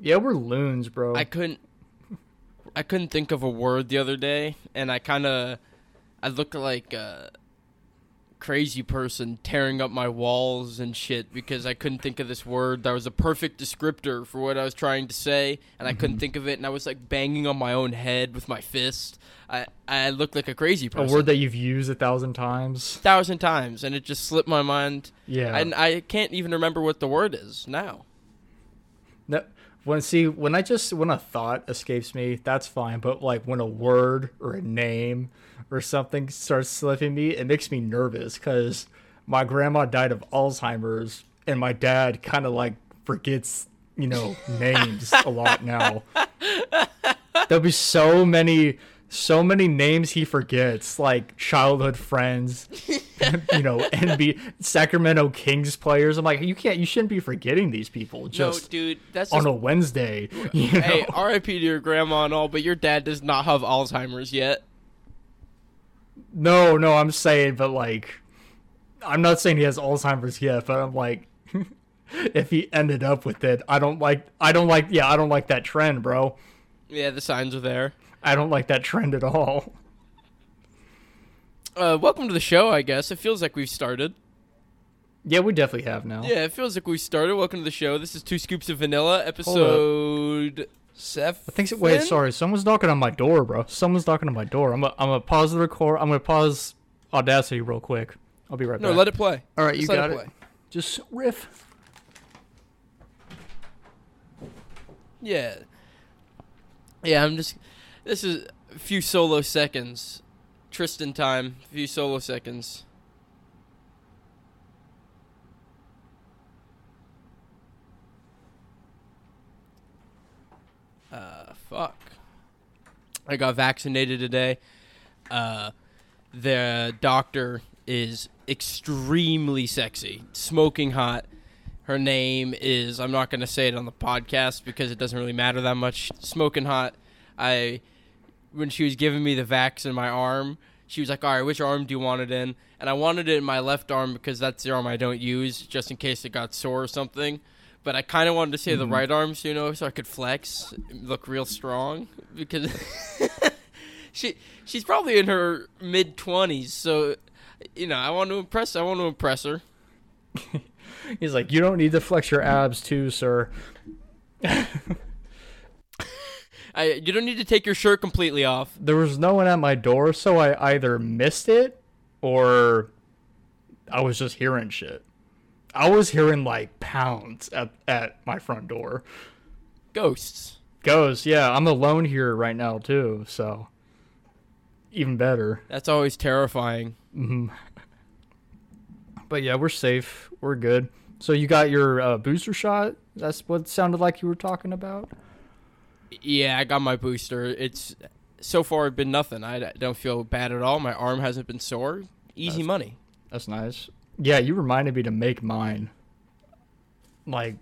Yeah, we're loons, bro. I couldn't I couldn't think of a word the other day and I kind of I looked like a crazy person tearing up my walls and shit because I couldn't think of this word that was a perfect descriptor for what I was trying to say and I couldn't Mhm. think of it and I was like banging on my own head with my fist. I I looked like a crazy person. a word that you've used a thousand times. A thousand times and it just slipped my mind Yeah. and I can't even remember what the word is now. No, when see when I just when a thought escapes me, that's fine. But like when a word or a name or something starts slipping me, it makes me nervous because my grandma died of Alzheimer's, and my dad kind of like forgets you know names a lot now. There'll be so many. So many names he forgets, like childhood friends, you know, NB Sacramento Kings players. I'm like, you can't, you shouldn't be forgetting these people just no, dude, that's on just a Wednesday. You know? Hey, RIP to your grandma and all, but your dad does not have Alzheimer's yet. no, no, I'm saying, but like, I'm not saying he has Alzheimer's yet, but I'm like, if he ended up with it, I don't like, I don't like, yeah, I don't like that trend, bro. Yeah, the signs are there. I don't like that trend at all. Uh, welcome to the show, I guess. It feels like we've started. Yeah, we definitely have now. Yeah, it feels like we started. Welcome to the show. This is Two Scoops of Vanilla, episode seven. I think so. Wait, sorry, someone's knocking on my door, bro. Someone's knocking on my door. I'm gonna, I'm gonna pause the record. I'm gonna pause Audacity real quick. I'll be right No, back. No, let it play. All right, you Just let got it it. play. Just riff. Yeah. Yeah, I'm just. This is a few solo seconds. Tristan time. A few solo seconds. Uh, fuck. I got vaccinated today. Uh, the doctor is extremely sexy, smoking hot. Her name is I'm not going to say it on the podcast because it doesn't really matter that much. Smoking hot. I when she was giving me the vax in my arm, she was like, "All right, which arm do you want it in?" And I wanted it in my left arm because that's the arm I don't use, just in case it got sore or something. But I kind of wanted to say the mm-hmm. right arm, so you know, so I could flex, look real strong because she she's probably in her mid twenties, so you know, I want to impress. I want to impress her. He's like, you don't need to flex your abs too, sir. I, you don't need to take your shirt completely off. There was no one at my door, so I either missed it or I was just hearing shit. I was hearing like pounds at, at my front door. Ghosts. Ghosts, yeah, I'm alone here right now too, so even better. That's always terrifying. hmm But yeah, we're safe. We're good. So you got your uh, booster shot? That's what sounded like you were talking about. Yeah, I got my booster. It's so far been nothing. I don't feel bad at all. My arm hasn't been sore. Easy That's- money. That's nice. Yeah, you reminded me to make mine. Like,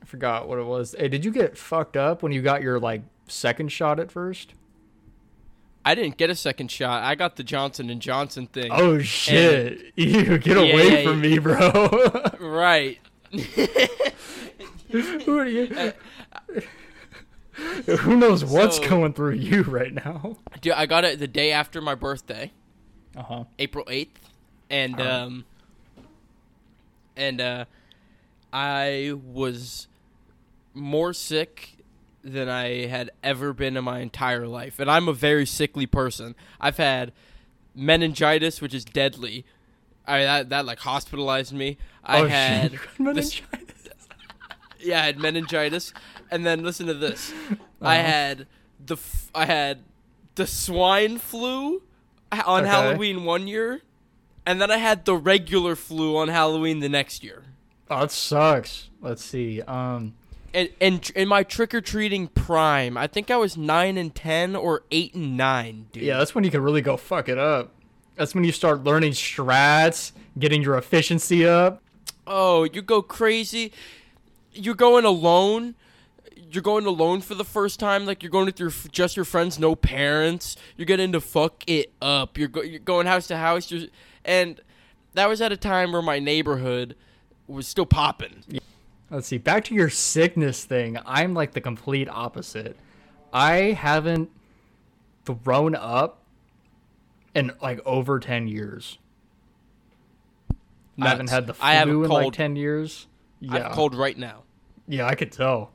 I forgot what it was. Hey, did you get fucked up when you got your like second shot at first? I didn't get a second shot. I got the Johnson and Johnson thing. Oh shit! You get away Yeah, from yeah. me, bro. Right. Who are you? Who knows what's So- going through you right now? Dude, I got it the day after my birthday, Uh huh. April 8th. And Alright. um and uh I was more sick than I had ever been in my entire life. And I'm a very sickly person. I've had meningitis, which is deadly. I that, that like hospitalized me. I oh had shit! You got this- meningitis? Yeah, I had meningitis, and then listen to this. I Uh-huh. had the f- I had the swine flu on Okay. Halloween one year, and then I had the regular flu on Halloween the next year. Oh, it sucks. Let's see. Um, And and tr- in my trick or treating prime, I think I was nine and ten or eight and nine, dude. yeah, that's when you can really go fuck it up. That's when you start learning strats, getting your efficiency up. Oh, you go crazy. You're going alone. You're going alone for the first time. Like you're going with your just your friends, no parents. You're getting to fuck it up. You're go- you're going house to house. You're, and that was at a time where my neighborhood was still popping. Let's see. Back to your sickness thing. I'm like the complete opposite. I haven't thrown up in like over 10 years. I haven't had the flu I have a in like 10 years. I have Yeah. cold right now. Yeah, I could tell.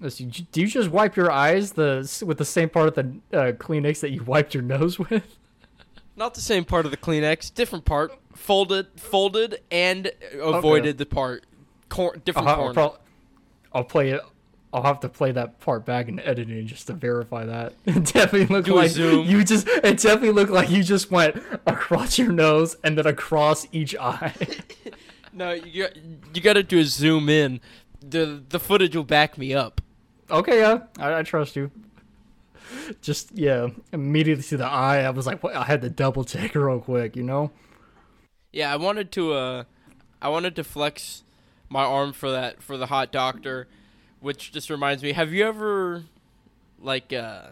Let's Do you just wipe your eyes the with the same part of the uh, Kleenex that you wiped your nose with? Not the same part of the Kleenex, different part. Folded, folded, and avoided the part. Cor- different I'll, corner. I'll, prob- I'll play it. I'll have to play that part back in editing just to verify that. It definitely looked Do like you just. It definitely looked like you just went across your nose and then across each eye. no, you you got to do a zoom in. The the footage will back me up. okay, yeah, I, I trust you. Just yeah, immediately to the eye. I was like, what? I had to double check real quick, you know. Yeah, I wanted to uh I wanted to flex my arm for that for the hot doctor, which just reminds me, have you ever like uh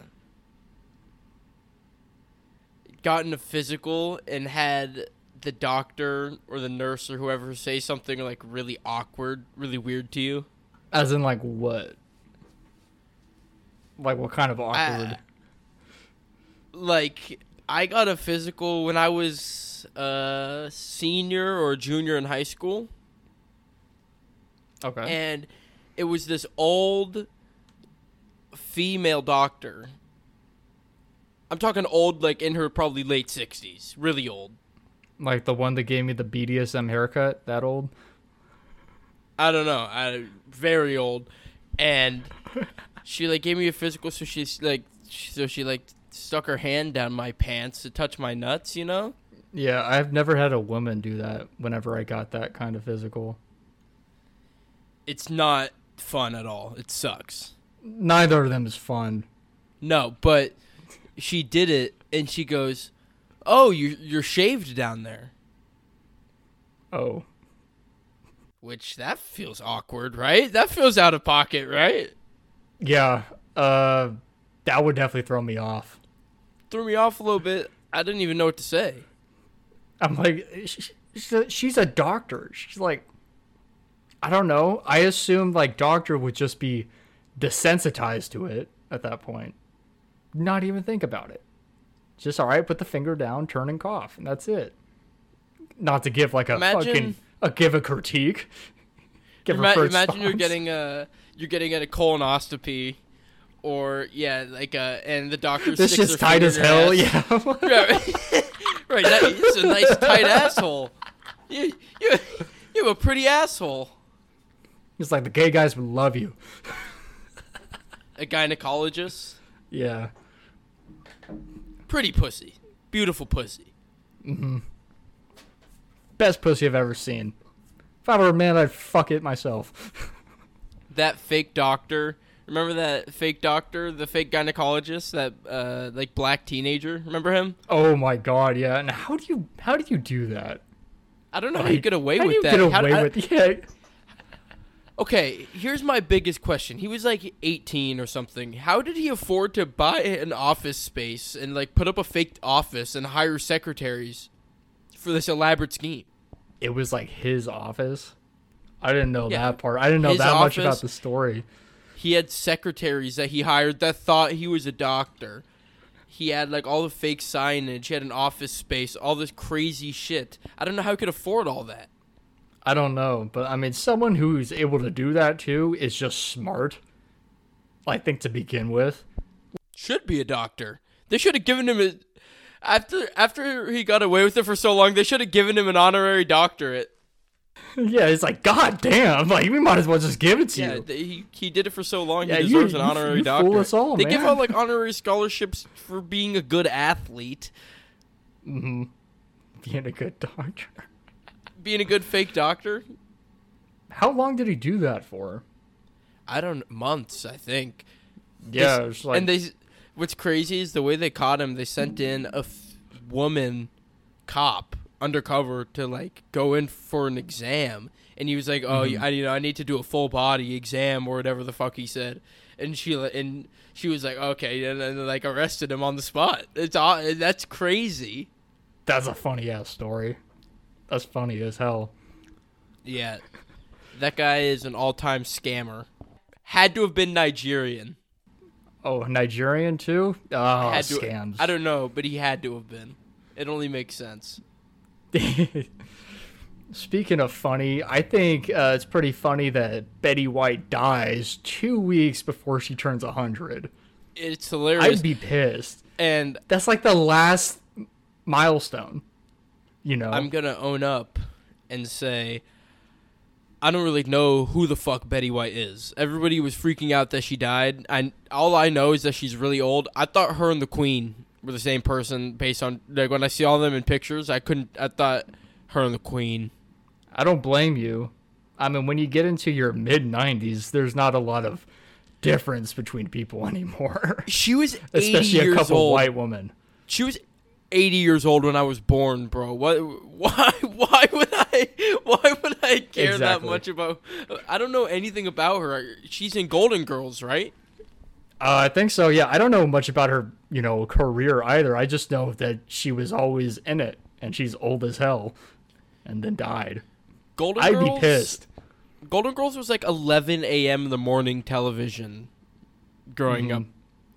gotten a physical and had the doctor or the nurse or whoever say something like really awkward, really weird to you? As in, like what? Like what kind of awkward? Like I got a physical when I was a senior or junior in high school. okay. and it was this old female doctor. I'm talking old, like in her probably late 60s, really old. Like the one that gave me the BDSM haircut. That old. I don't know, I very old, and she like gave me a physical, so she's like, so she like stuck her hand down my pants to touch my nuts, you know. Yeah, I've never had a woman do that. Whenever I got that kind of physical, It's not fun at all. It sucks. neither of them is fun. No, but she did it, and she goes, "Oh, you you're shaved down there." Oh, Which that feels awkward, right? That feels out of pocket, right? yeah. Uh, that would definitely throw me off. Threw me off a little bit. I didn't even know what to say. I'm like, sh- she's a, she's a doctor. She's like, I don't know. I assumed like doctor would just be desensitized to it at that point, not even think about it. Just all right, put the finger down, turn and cough, and that's it. Not to give like a Imagine- fucking a give a critique. Give Ima- a first imagine you're getting a you're getting a colonoscopy, or yeah, like uh, and the doctor this their tight as hell. ass. Yeah. right, right. That, it's a nice tight asshole. You you you have a pretty asshole. it's like the gay guys would love you. A gynecologist, Yeah. Pretty pussy, beautiful pussy. Mm-hmm. Best pussy I've ever seen. If I were a man, I'd fuck it myself. that fake doctor. Remember that fake doctor, the fake gynecologist, that uh, like black teenager. Remember him? Oh my god, yeah. And how do you how do you do that? I don't know how you get away how with do you that. Get How- away I- with yeah. Okay, here's my biggest question. He was like 18 or something. How did he afford to buy an office space and like put up a fake office and hire secretaries for this elaborate scheme? It was like his office. I didn't know Yeah. that part. I didn't know that much about the story. He had secretaries that he hired that thought he was a doctor. He had like all the fake signage. He had an office space, all this crazy shit. I don't know how he could afford all that. I don't know, but I mean, someone who's able to do that too is just smart. I think to begin with. Should be a doctor. They should have given him a after after he got away with it for so long. They should have given him an honorary doctorate. yeah, it's like God damn, like we might as well just give it to Yeah, you. he he did it for so long. Yeah, he you- deserves an honorary you fool doctorate. us all, they give out like honorary scholarships for being a good athlete, mm-hmm. Being a good doctor. Being a good fake doctor. How long did he do that for? I don't months. I think. Yeah, This- it's like and they, what's crazy is the way they caught him. They sent in a f- woman cop undercover to like go in for an exam, and he was like, "Oh, Mm-hmm. I you know I need to do a full body exam or whatever the fuck he said," and she and she was like, "Okay," and then like arrested him on the spot. It's aw- that's crazy. that's a funny ass story. That's funny as hell. Yeah, That guy is an all-time scammer. Had to have been Nigerian. Oh, Nigerian too? Oh, had to, scams. I don't know, but he had to have been. It only makes sense. Speaking of funny, I think uh, it's pretty funny that Betty White dies two weeks before she turns 100. It's hilarious. I'd be pissed. and That's like the last milestone. You know? I'm gonna own up and say I don't really know who the fuck Betty White is. Everybody was freaking out that she died. And all I know is that she's really old. I thought her and the Queen were the same person based on like when I see all them in pictures. I couldn't. I thought her and the Queen. I don't blame you. I mean, when you get into your mid 90s, there's not a lot of difference between people anymore. She was Especially a couple old. white women. She was eighty years old when I was born, bro. What? Why? Why would I? Why would I care that much about? I don't know anything about her. She's in Golden Girls, right? Uh, I think so. Yeah, I don't know much about her, you know, career either. I just know that she was always in it, and she's old as hell, and then died. Golden I'd Girls. be pissed. Golden Girls was like 11 a.m. in the morning television growing Mhm. up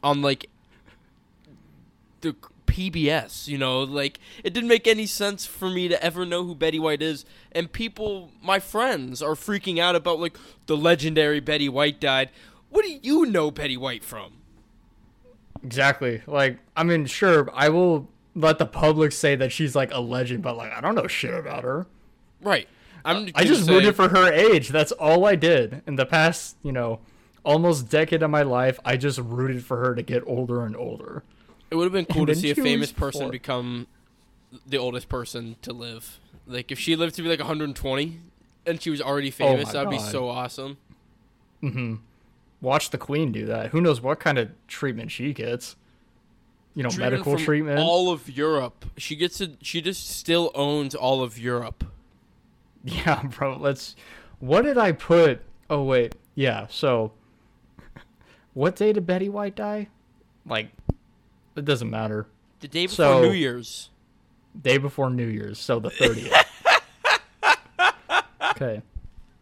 on like the PBS, you know, like it didn't make any sense for me to ever know who Betty White is and people my friends are freaking out about like the legendary Betty White died. What do you know Betty White from? Exactly. Like, I mean, sure, I will let the public say that she's like a legend, but like, I don't know shit about her. Right. I'm I just say- rooted for her age. That's all I did in the past, you know, almost decade of my life. I just rooted for her to get older and older. It would have been cool to see a famous person before- become the oldest person to live. Like if she lived to be like 120 and she was already famous, Oh that'd be so awesome. hmm Watch the queen do that. Who knows what kind of treatment she gets? You know, Treatment medical treatment. All of Europe. She gets to. She just still owns all of Europe. Yeah, bro. Let's. What did I put? Oh wait, yeah. So, what day did Betty White die? Like, it doesn't matter. The day before So- New Year's. Day before New Year's, so the thirtieth. okay.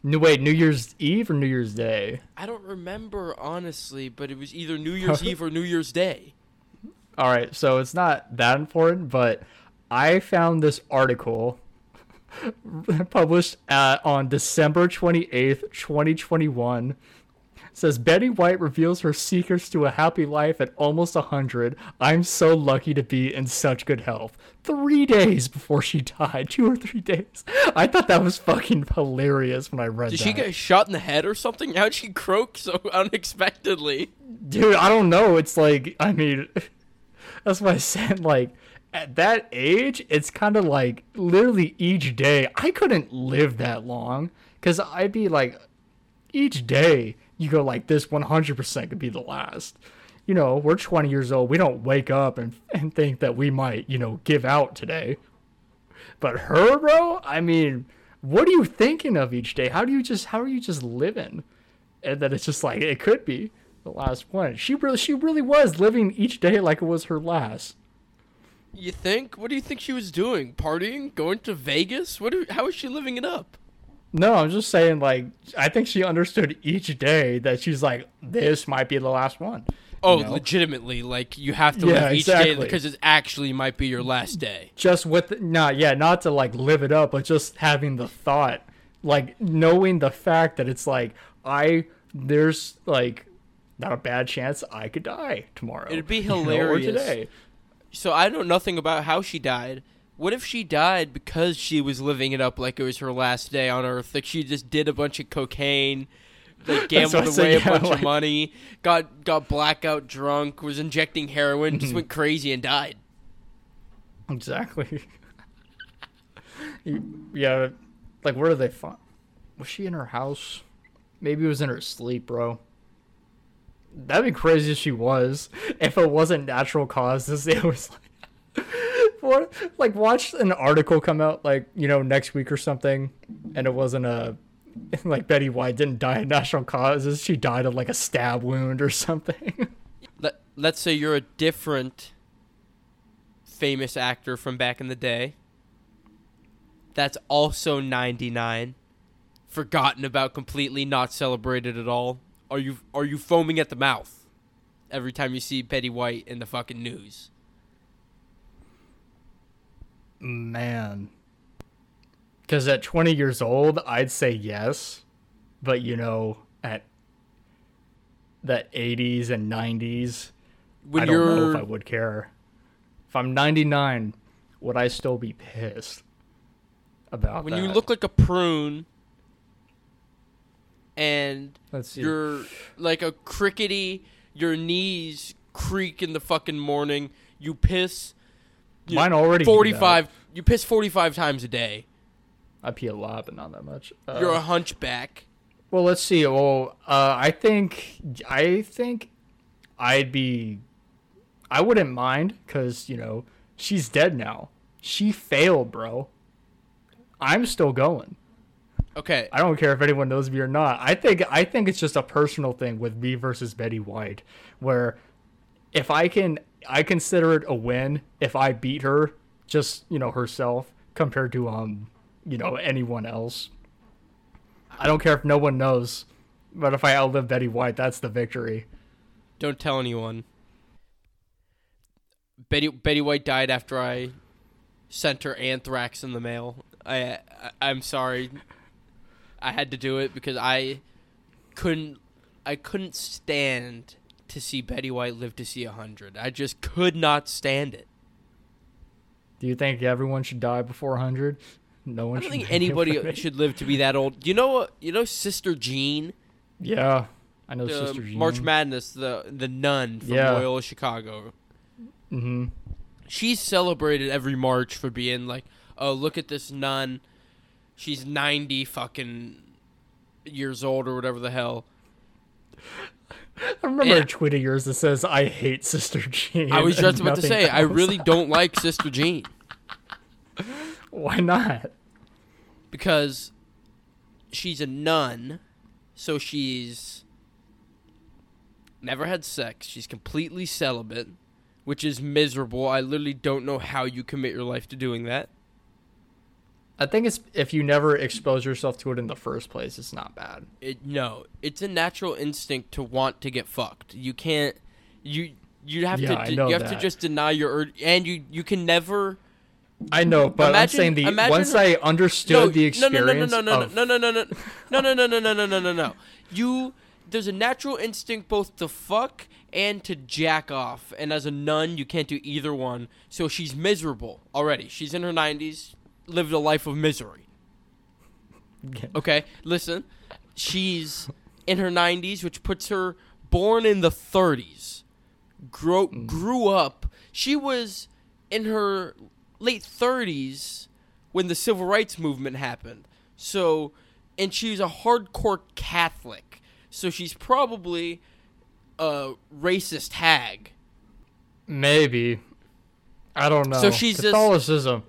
No, wait, New Year's Eve or New Year's Day? I don't remember honestly, but it was either New Year's Eve or New Year's Day. All right, so it's not that important, but I found this article published uh, on December 28th, 2021. Says Betty White reveals her secrets to a happy life at almost 100. I'm so lucky to be in such good health. Three days before she died, two or three days. I thought that was fucking hilarious when I read that. Did that. she get shot in the head or something? How'd she croak so unexpectedly? Dude, I don't know. It's like, I mean, that's why I said, like, at that age, it's kind of like literally each day. I couldn't live that long because I'd be like, each day you go like this 100% could be the last. You know, we're 20 years old. We don't wake up and, and think that we might, you know, give out today. But her, bro, I mean, what are you thinking of each day? How do you just, how are you just living? and then it's just like it could be the last one. She really, she really was living each day like it was her last. You think? What do you think she was doing? Partying? Going to Vegas? What? Do, how is she living it up? No, I'm just saying, like, I think she understood each day that she's like, this might be the last one. Oh, You know? legitimately, like you have to Yeah, live each day exactly. because it actually might be your last day. Just with, not, yeah, not to like live it up, but just having the thought, like, knowing the fact that it's like, I, there's like, not a bad chance I could die tomorrow. It'd be you know, hilarious. today. So I know nothing about how she died. What if she died because she was living it up like it was her last day on Earth? Like she just did a bunch of cocaine, like gambled I said, away a yeah, bunch like- of money, got got blackout drunk, was injecting heroin, Mm-hmm. just went crazy and died. Exactly. You- yeah, like where do they find? Was she in her house? Maybe it was in her sleep, bro. That'd be crazy if she was. If it wasn't natural causes, it was like, Like watch an article come out like you know next week or something, and it wasn't a like Betty White didn't die of natural causes. She died of like a stab wound or something. Let Let's say you're a different famous actor from back in the day. That's also 99. forgotten about completely, not celebrated at all? Are you are you foaming at the mouth every time you see Betty White in the fucking news? Man. Because at 20 years old, I'd say yes. But, you know, at the 80s and 90s, When I don't know you're if I would care. If I'm 99, would I still be pissed about when that? you look like a prune and you're like a crickety, your knees creak in the fucking morning, you piss you- Mine already that. 45 you piss 45 times a day. I pee a lot, but not that much. Uh, You're a hunchback. Well, let's see. Well, uh, I think I think I'd be. I wouldn't mind because you know she's dead now. She failed, bro. I'm still going. Okay. I don't care if anyone knows me or not. I think I think it's just a personal thing with me versus Betty White, where if I can, I consider it a win if I beat her, just you know herself compared to um, you know anyone else. I don't care if no one knows, but if I outlive Betty White, that's the victory. Don't tell anyone. Betty Betty White died after I sent her anthrax in the mail. I, I I'm sorry. I had to do it because I couldn't I couldn't stand to see Betty White live to see a hundred. I just could not stand it. Do you think everyone should die before 100? No one I don't should think anybody should live to be that old. You know what? You know Sister Jean, Yeah, I know the Sister Jean. March Madness, the the nun from Yeah. Loyola Chicago. hmm she's celebrated every March for being like, oh, look at this nun. She's 90 fucking years old or whatever the hell. I remember a tweet of yours that says, "I hate Sister Jean." I was just about to say, I really don't like Sister Jean Why not? because she's a nun, so she's never had sex. She's completely celibate, which is miserable. I literally don't know how you commit your life to doing that. I think it's if you never expose yourself to it in the first place, it's not bad. It no, it's a natural instinct to want to get fucked. You can't you you have Yeah, to I de- you have to just deny your urge and you you can never I know, but I'm saying the imagine once I understood the experience. no, no, experience no, no, no, no, no, no, no, no, no, no, no, no, no, no, no, no, no. You there's a natural instinct both to fuck and to jack off, and as a nun, you can't do either one. So she's miserable already. She's in her 90s, lived a life of misery. Okay, listen. She's in her 90s, which puts her born in the 30s. Grow, mm. grew up. She was in her late 30s when the civil rights movement happened. So, and she's a hardcore Catholic. So she's probably a racist hag. maybe. I don't know. So she's just- Catholicism.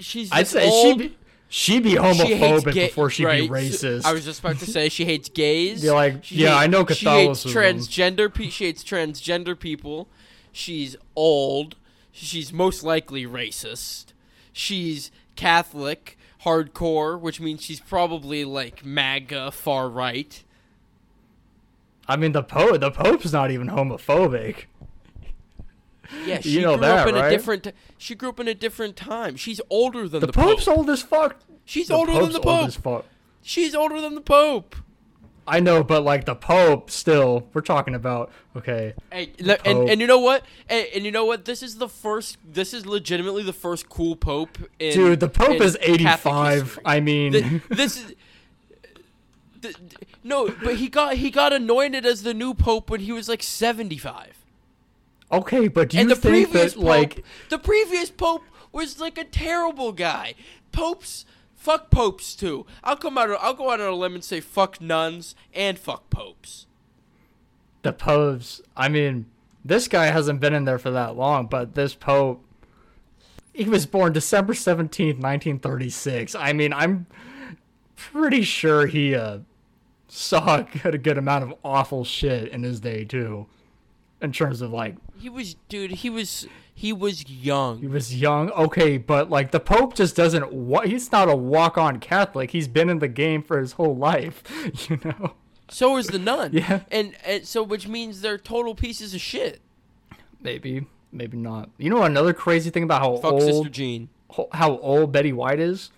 She's I'd say old, she be she be she homophobic gay- before she right, be racist. I was just about to say she hates gays. Be like, She yeah, hates- I know She hates Catholicism. transgender. Pe- she hates transgender people. She's old. She's most likely racist. She's Catholic, hardcore, which means she's probably like MAGA, far right. I mean, the pope the pope's not even homophobic. Yeah, she You know grew up that, in a right? different. She grew up in a different time. She's older than The, the, pope's Pope. old as fuck. She's The older than Pope's the old Pope. as fuck. She's older than the Pope. I know, but like the Pope, still, we're talking about okay. Hey, le- and, and you know what? And, and you know what? This is the first. This is legitimately the first cool pope. In, Dude, the Pope in is 85. I mean, Th- this is. no, but he got he got anointed as the new pope when he was like seventy five. Okay, but do you And the think previous that pope, like the previous pope was like a terrible guy. Popes, fuck popes too. I'll come out. I'll go out on a limb and say fuck nuns and fuck popes. the popes? I mean, this guy hasn't been in there for that long, but this Pope, he was born December seventeenth, nineteen thirty six. I mean, I'm pretty sure he uh saw a good, a good amount of awful shit in his day too. in terms of like He was, dude. He was, he was young. he was young. Okay, but like the Pope just doesn't. Wa- he's not a walk-on Catholic. He's been in the game for his whole life. You know. So is the nun. Yeah. And, and so, which means they're total pieces of shit. Maybe, maybe not. You know another crazy thing about how Fuck old Sister Jean. how old Betty White is?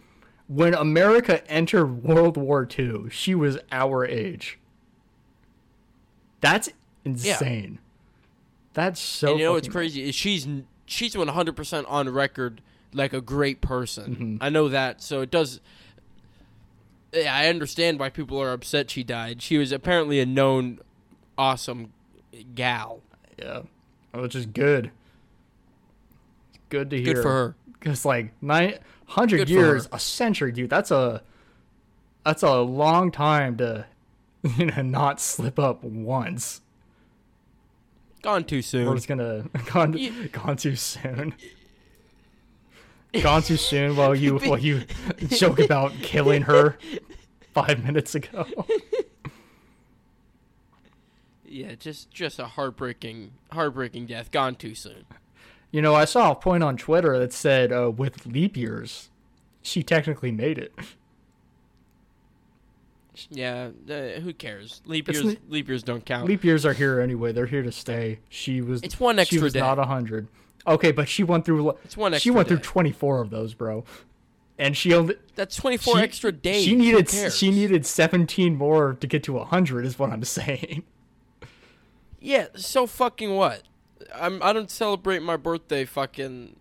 When America entered World War II, she was our age. That's insane. That's so. and you know what's crazy is she's she's 100% on record like a great person. Mm-hmm. I know that, so it does. Yeah, I understand why people are upset she died. She was apparently a known, awesome gal. Yeah, which is good. Good to hear. Good for her. Because like nine hundred years, a century, dude. That's a that's a long time to you know not slip up once. Gone too soon. We're just gonna gone You- gone too soon. gone too soon while you while you joke about killing her five minutes ago. Yeah, just just a heartbreaking, heartbreaking death. Gone too soon. You know, I saw a point on Twitter that said uh, with leap years, she technically made it. Yeah, uh, who cares? Leap It's years, leap years don't count. Leap years are here anyway. They're here to stay. She was. It's one extra She extra was day. not a hundred. Okay, but she went through. It's one She went day. through twenty four of those, bro. And she only. That's twenty four extra days. She needed. She needed seventeen more to get to hundred. Is what I'm saying. Yeah, so fucking what? I'm I don't celebrate my birthday fucking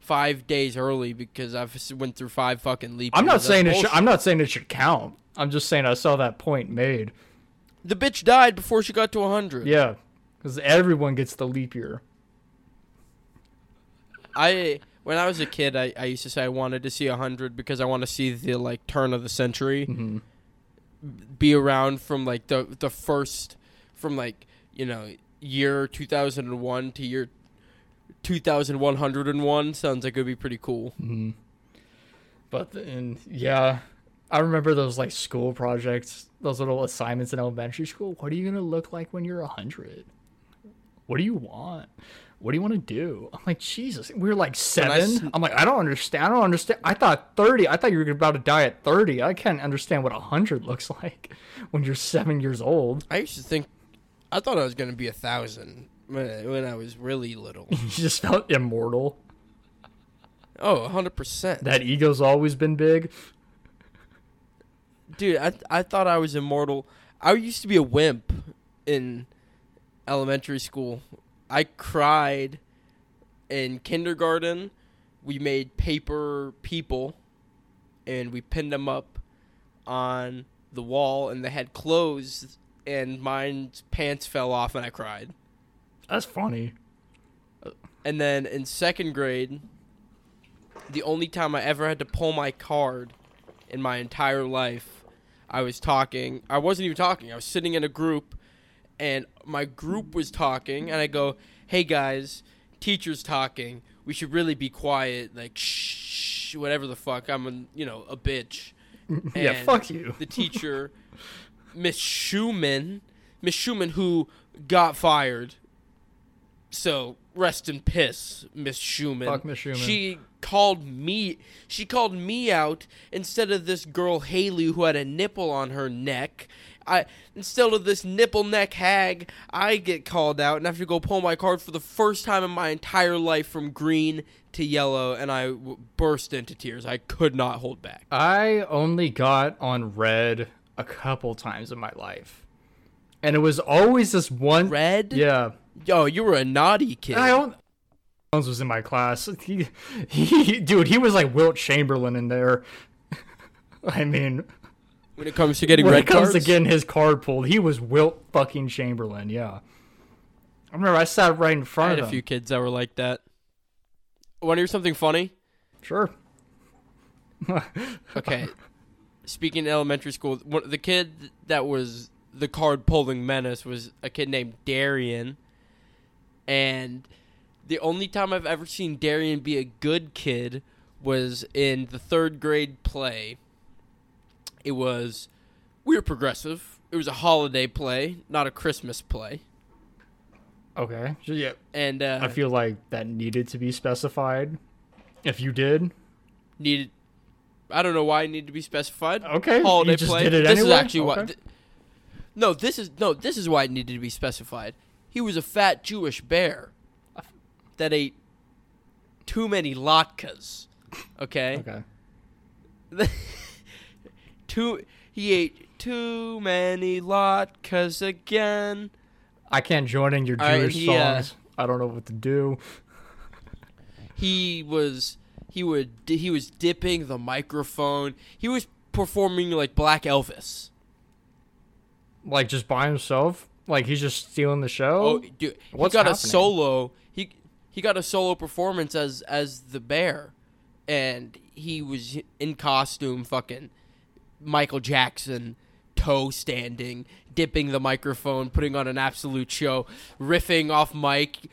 five days early because I've went through five fucking leap. I'm not saying it. Should. I'm not saying it should count. I'm just saying I saw that point made. The bitch died before she got to hundred. Yeah, because everyone gets the leap year. I when I was a kid, I, I used to say I wanted to see hundred because I want to see the like turn of the century hmm be around from like the the first from like you know year 2001 to year 2101 sounds like it would be pretty cool. hmm But and yeah, I remember those like school projects, those little assignments in elementary school. What are you gonna look like when you're a hundred? What do you want? What do you want to do? I'm like, Jesus. We were like seven. I'm like, I don't understand. I don't understand. I thought 30. I thought you were about to die at 30. I can't understand what a hundred looks like when you're seven years old. I used to think I thought I was going to be a thousand when, when I was really little. You just felt immortal. oh, 100%. That ego's always been big. Dude, I I thought I was immortal. I used to be a wimp in elementary school. I cried in kindergarten. We made paper people and we pinned them up on the wall and they had clothes and mine's pants fell off and I cried. That's funny. And then in second grade, the only time I ever had to pull my card in my entire life, I was talking. I wasn't even talking. I was sitting in a group, and my group was talking, and I go, "Hey guys, teacher's talking. We should really be quiet. Like shh, whatever the fuck. I'm a you know a bitch." yeah, And fuck you. The teacher, Miss Schumann, Miss Schumann, who got fired. So rest in piss, Miss Schumann. Fuck Miss Schumann. She called me. She called me out instead of this girl Haley who had a nipple on her neck. I instead of this nipple neck hag, I get called out and have to go pull my card for the first time in my entire life from green to yellow, and I w- burst into tears. I could not hold back. I only got on red a couple times in my life. And it was always this one Red? Yeah. Yo, you were a naughty kid. I don't Jones was in my class. He, he dude, he was like Wilt Chamberlain in there. I mean, when it comes to getting when red it comes cards. to getting his card pulled, he was Wilt fucking Chamberlain, yeah. I remember I sat right in front I had of a him. few kids that were like that. Want to hear something funny? Sure. Okay. Speaking in elementary school, the kid that was the card pulling menace was a kid named Darian. And the only time I've ever seen Darian be a good kid was in the third grade play. It was, we were progressive. It was a holiday play, not a Christmas play. Okay. Yeah. and uh, I feel like that needed to be specified. If you did, needed. I don't know why it needed to be specified. okay. Holiday you just play. did it this anyway. is actually why. Okay. th- no, this is no. This is why it needed to be specified. He was a fat Jewish bear that ate too many latkes. Okay. okay. too. He ate too many latkes again. I can't join in your All right, Jewish he, uh, songs. I don't know what to do. He was. He would. He was dipping the microphone. He was performing like Black Elvis. Like just by himself. Like he's just stealing the show. Oh, dude, he What's got a solo. He he got a solo performance as as the bear, and he was in costume, fucking Michael Jackson, toe standing, dipping the microphone, putting on an absolute show, riffing off mic.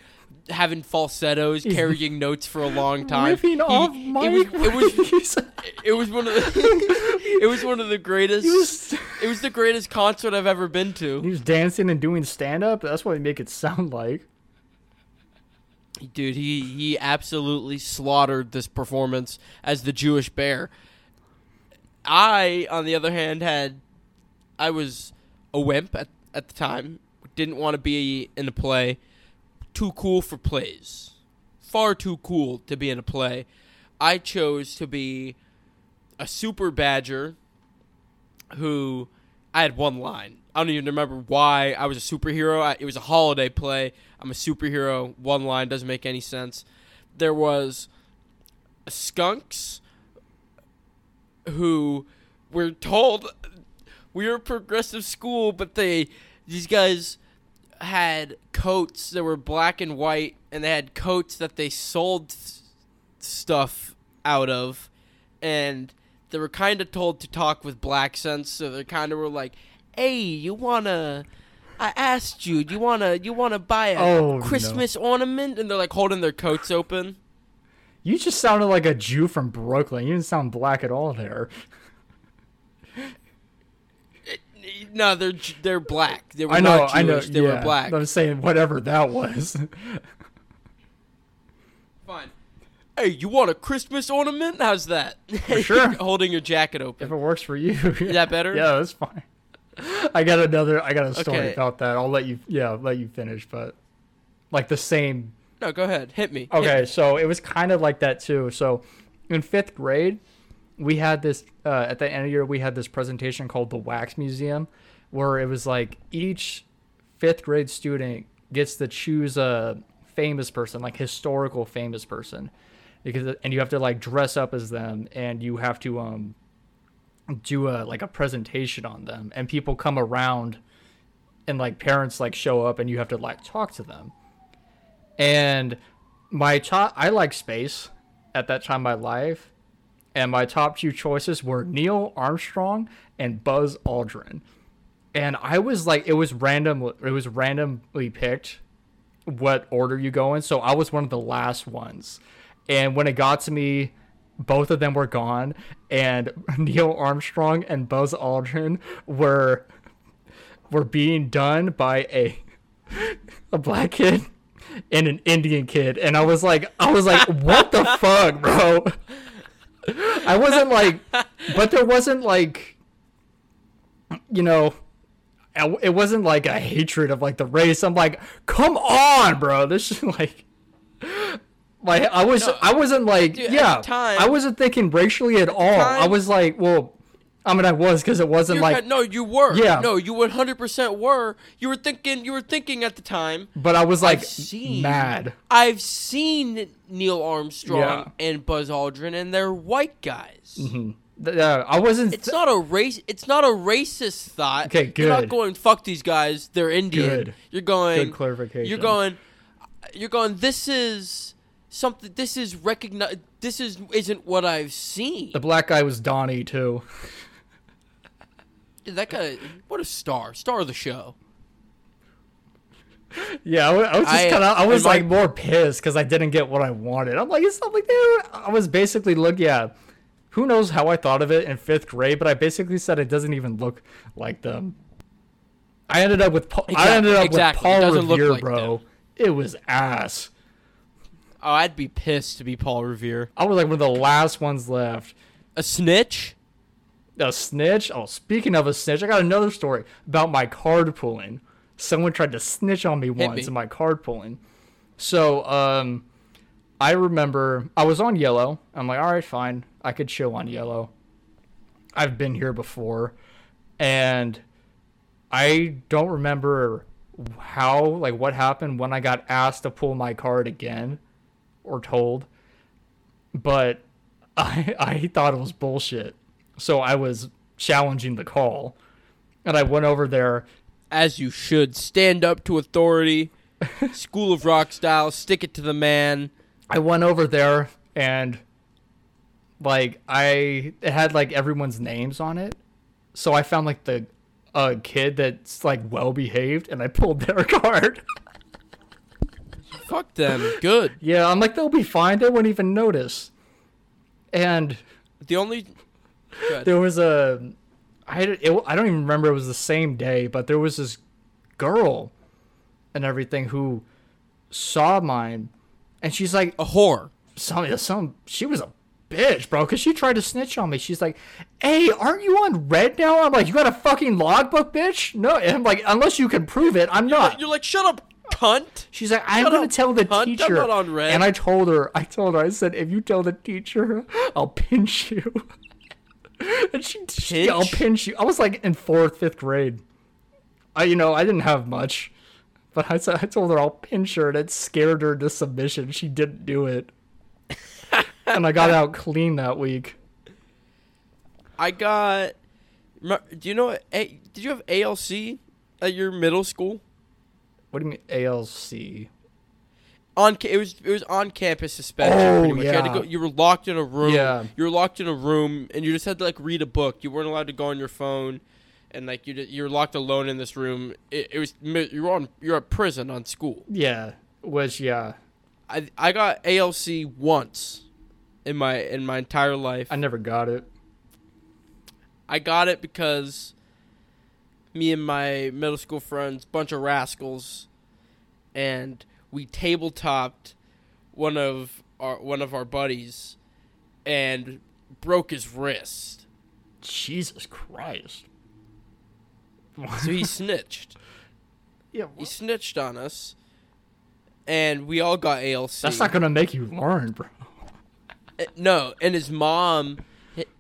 Having falsettos, carrying notes for a long time. Riffing He- off It mic. was, it was it was one of the it was one of the greatest was, it was the greatest concert I've ever been to. he was dancing and doing stand up. That's what they make it sound like. Dude, he he absolutely slaughtered this performance as the Jewish bear. I, on the other hand, had I was a wimp at at the time. Didn't want to be in a play. Too cool for plays. Far too cool to be in a play. I chose to be a super badger who I had one line. I don't even remember why I was a superhero. I, it was a holiday play. I'm a superhero. One line doesn't make any sense. There was skunks who were told we were a progressive school, but they these guys had coats that were black and white, and they had coats that they sold stuff out of, and they were kind of told to talk with black sense, so they kind of were like, "Hey, you wanna?" I asked you, do you wanna you wanna buy a Oh, no. Christmas ornament? And they're like holding their coats open. You just sounded like a Jew from Brooklyn. You didn't sound black at all there. No, they're they're black. They were I know. not Jewish. I know. They yeah. were black. I'm saying whatever that was. Fine. Hey, you want a Christmas ornament? How's that? For sure. Holding your jacket open. if it works for you. Is that better? Yeah, that's fine. I got another. I got a story Okay. about that. I'll let you. Yeah, I'll let you finish. But like the same No, go ahead. Hit me. Hit Okay, me. so it was kind of like that too. So in fifth grade, we had this uh, at the end of the year we had this presentation called the Wax Museum, where it was like each fifth grade student gets to choose a famous person, like historical famous person, because and you have to like dress up as them, and you have to um do a like a presentation on them, and people come around, and like parents like show up, and you have to like talk to them. And my child i like space at that time in my life and my top two choices were neil armstrong and buzz aldrin. And i was like it was random it was randomly picked what order you go in so i was one of the last ones. And when it got to me both of them were gone and neil armstrong and buzz aldrin were were being done by a a black kid and an Indian kid, and I was like, I was like, what the fuck, bro? I wasn't like, but there wasn't like, you know, it wasn't like a hatred of like the race. I'm like, come on, bro. This is like, like I was, No, I wasn't like, dude, yeah, time- I wasn't thinking racially at all. I was like, well, I mean, I was because it wasn't You like, had- no, you were. Yeah. No, you 100% were. You were thinking. You were thinking at the time. but I was like I've seen- mad. I've seen Neil Armstrong Yeah. and Buzz Aldrin, and they're white guys. Mm-hmm. Th- Yeah, I wasn't. It's not a race. It's not a racist thought. Okay, good. You're not going fuck these guys. They're Indian. Good. You're going. Good clarification. You're going. You're going. This is something. This is recognize. This is isn't what I've seen. The black guy was Donnie too. Dude, that guy. What a star. Star of the show. Yeah, I, I was just kind of. I uh, was and my- like more pissed because I didn't get what I wanted. I'm like, it's not like dude. I was basically look. Yeah, who knows how I thought of it in fifth grade, but I basically said it doesn't even look like them. I ended up with. Paul, I ended up exactly. With Paul Revere, like bro. them. it was ass. Oh, I'd be pissed to be Paul Revere. I was like one of the last ones left. A snitch? A snitch? Oh, speaking of a snitch, I got another story about my card pulling. Someone tried to snitch on me once me. in my card pulling. So, um, I remember I was on yellow. I'm like, all right, fine. I could chill on yellow. I've been here before. And I don't remember how, like, what happened when I got asked to pull my card again or told. But I, I thought it was bullshit. So I was challenging the call. And I went over there As you should. Stand up to authority. School of Rock style. Stick it to the man. I went over there and like I it had like everyone's names on it. So I found like the a kid that's like well behaved and I pulled their card. Fuck them. Good. yeah, I'm like they'll be fine. They wouldn't even notice. And The only. Good. there was a I it, I don't even remember it was the same day, but there was this girl and everything who saw mine and she's like A whore. some some she was a bitch, bro, because she tried to snitch on me. She's like, "Hey, aren't you on red now?" I'm like, "You got a fucking logbook, bitch?" No, and I'm like, "Unless you can prove it, I'm not." You're like, shut up, cunt. She's like, "I'm gonna up, tell the cunt. I'm teacher." not on red. And I told her, I told her, I said, "If you tell the teacher, I'll pinch you." and she, she, I'll Pinch? you. I was like in fourth, fifth grade. I, you know, I didn't have much, but I said, I told her I'll pinch her, and it scared her to submission. She didn't do it. and I got out clean that week. I got. Do you know? did you have ALC at your middle school? What do you mean ALC? On it was it was on campus suspension. Oh, pretty much. You, had to go, you were locked in a room. Yeah. You were locked in a room, and you just had to like read a book. You weren't allowed to go on your phone, and like you you were locked alone in this room. It, it was you were on you're at prison on school. Yeah, which yeah, I I got ALC once in my in my entire life. I never got it. I got it because me and my middle school friends, bunch of rascals, and we tabletopped one of our one of our buddies and broke his wrist. Jesus Christ. So he snitched. Yeah, He snitched on us. And we all got ALC. that's not gonna make you learn, bro. Uh, No, and his mom.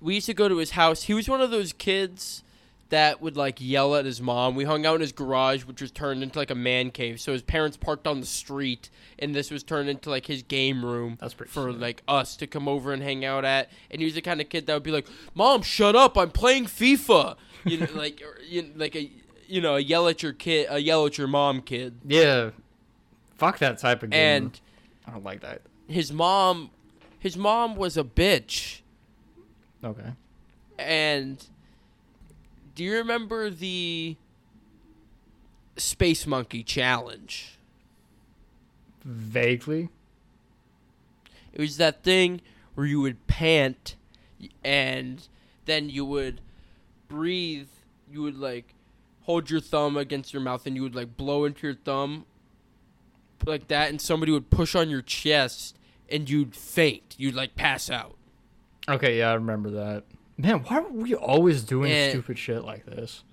We used to go to his house. He was one of those kids that would like yell at his mom. We hung out in his garage, which was turned into like a man cave. So his parents parked on the street, and this was turned into like his game room. That's pretty for sick. like us to come over and hang out at. And he was the kind of kid that would be like, "Mom, shut up! I'm playing FIFA." You know, like or, you like a you know a yell at your kid, a yell at your mom kid. Yeah, fuck that type of game. And I don't like that. his mom, his mom was a bitch. Okay. And do you remember the Space Monkey Challenge? Vaguely. It was that thing where you would pant and then you would breathe. You would like hold your thumb against your mouth and you would like blow into your thumb like that, and somebody would push on your chest and you'd faint. You'd like pass out. Okay, yeah, I remember that. Man, why are we always doing And- stupid shit like this?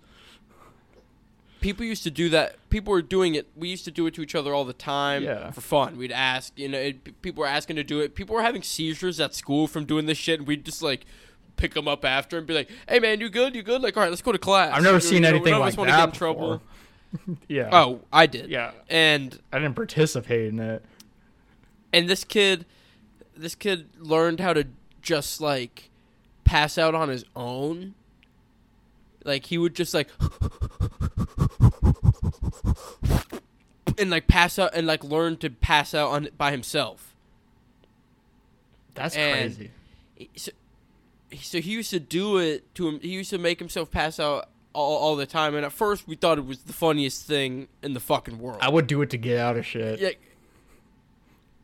people used to do that. People were doing it. We used to do it to each other all the time Yeah. for fun. We'd ask, you know, it, people were asking to do it. People were having seizures at school from doing this shit, and we'd just like pick them up after and be like, "Hey, man, you good? You good? Like, all right, let's go to class." I've never You seen know, anything like that get in trouble. before. Yeah. Oh, I did. Yeah. And I didn't participate in it. and this kid, this kid learned how to just like pass out on his own. Like he would just like and like pass out and like learn to pass out on by himself. That's And- crazy. So, so he used to do it to him. He used to make himself pass out all, all the time. And at first, we thought it was the funniest thing in the fucking world. I would do it to get out of shit. yeah.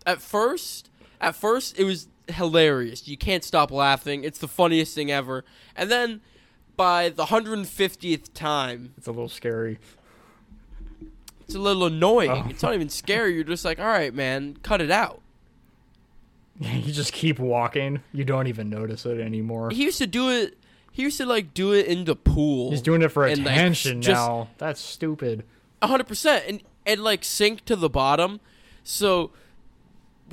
At first, at first, it was hilarious. You can't stop laughing. It's the funniest thing ever. And then, by the hundred and fiftieth time, It's a little scary. it's a little annoying. Oh. It's not even scary. You're just like, all right, man, cut it out. you just keep walking. You don't even notice it anymore. He used to do it. He used to like do it in the pool. He's doing it for and, like, attention just- now. That's stupid. A hundred percent, and and like sink to the bottom. So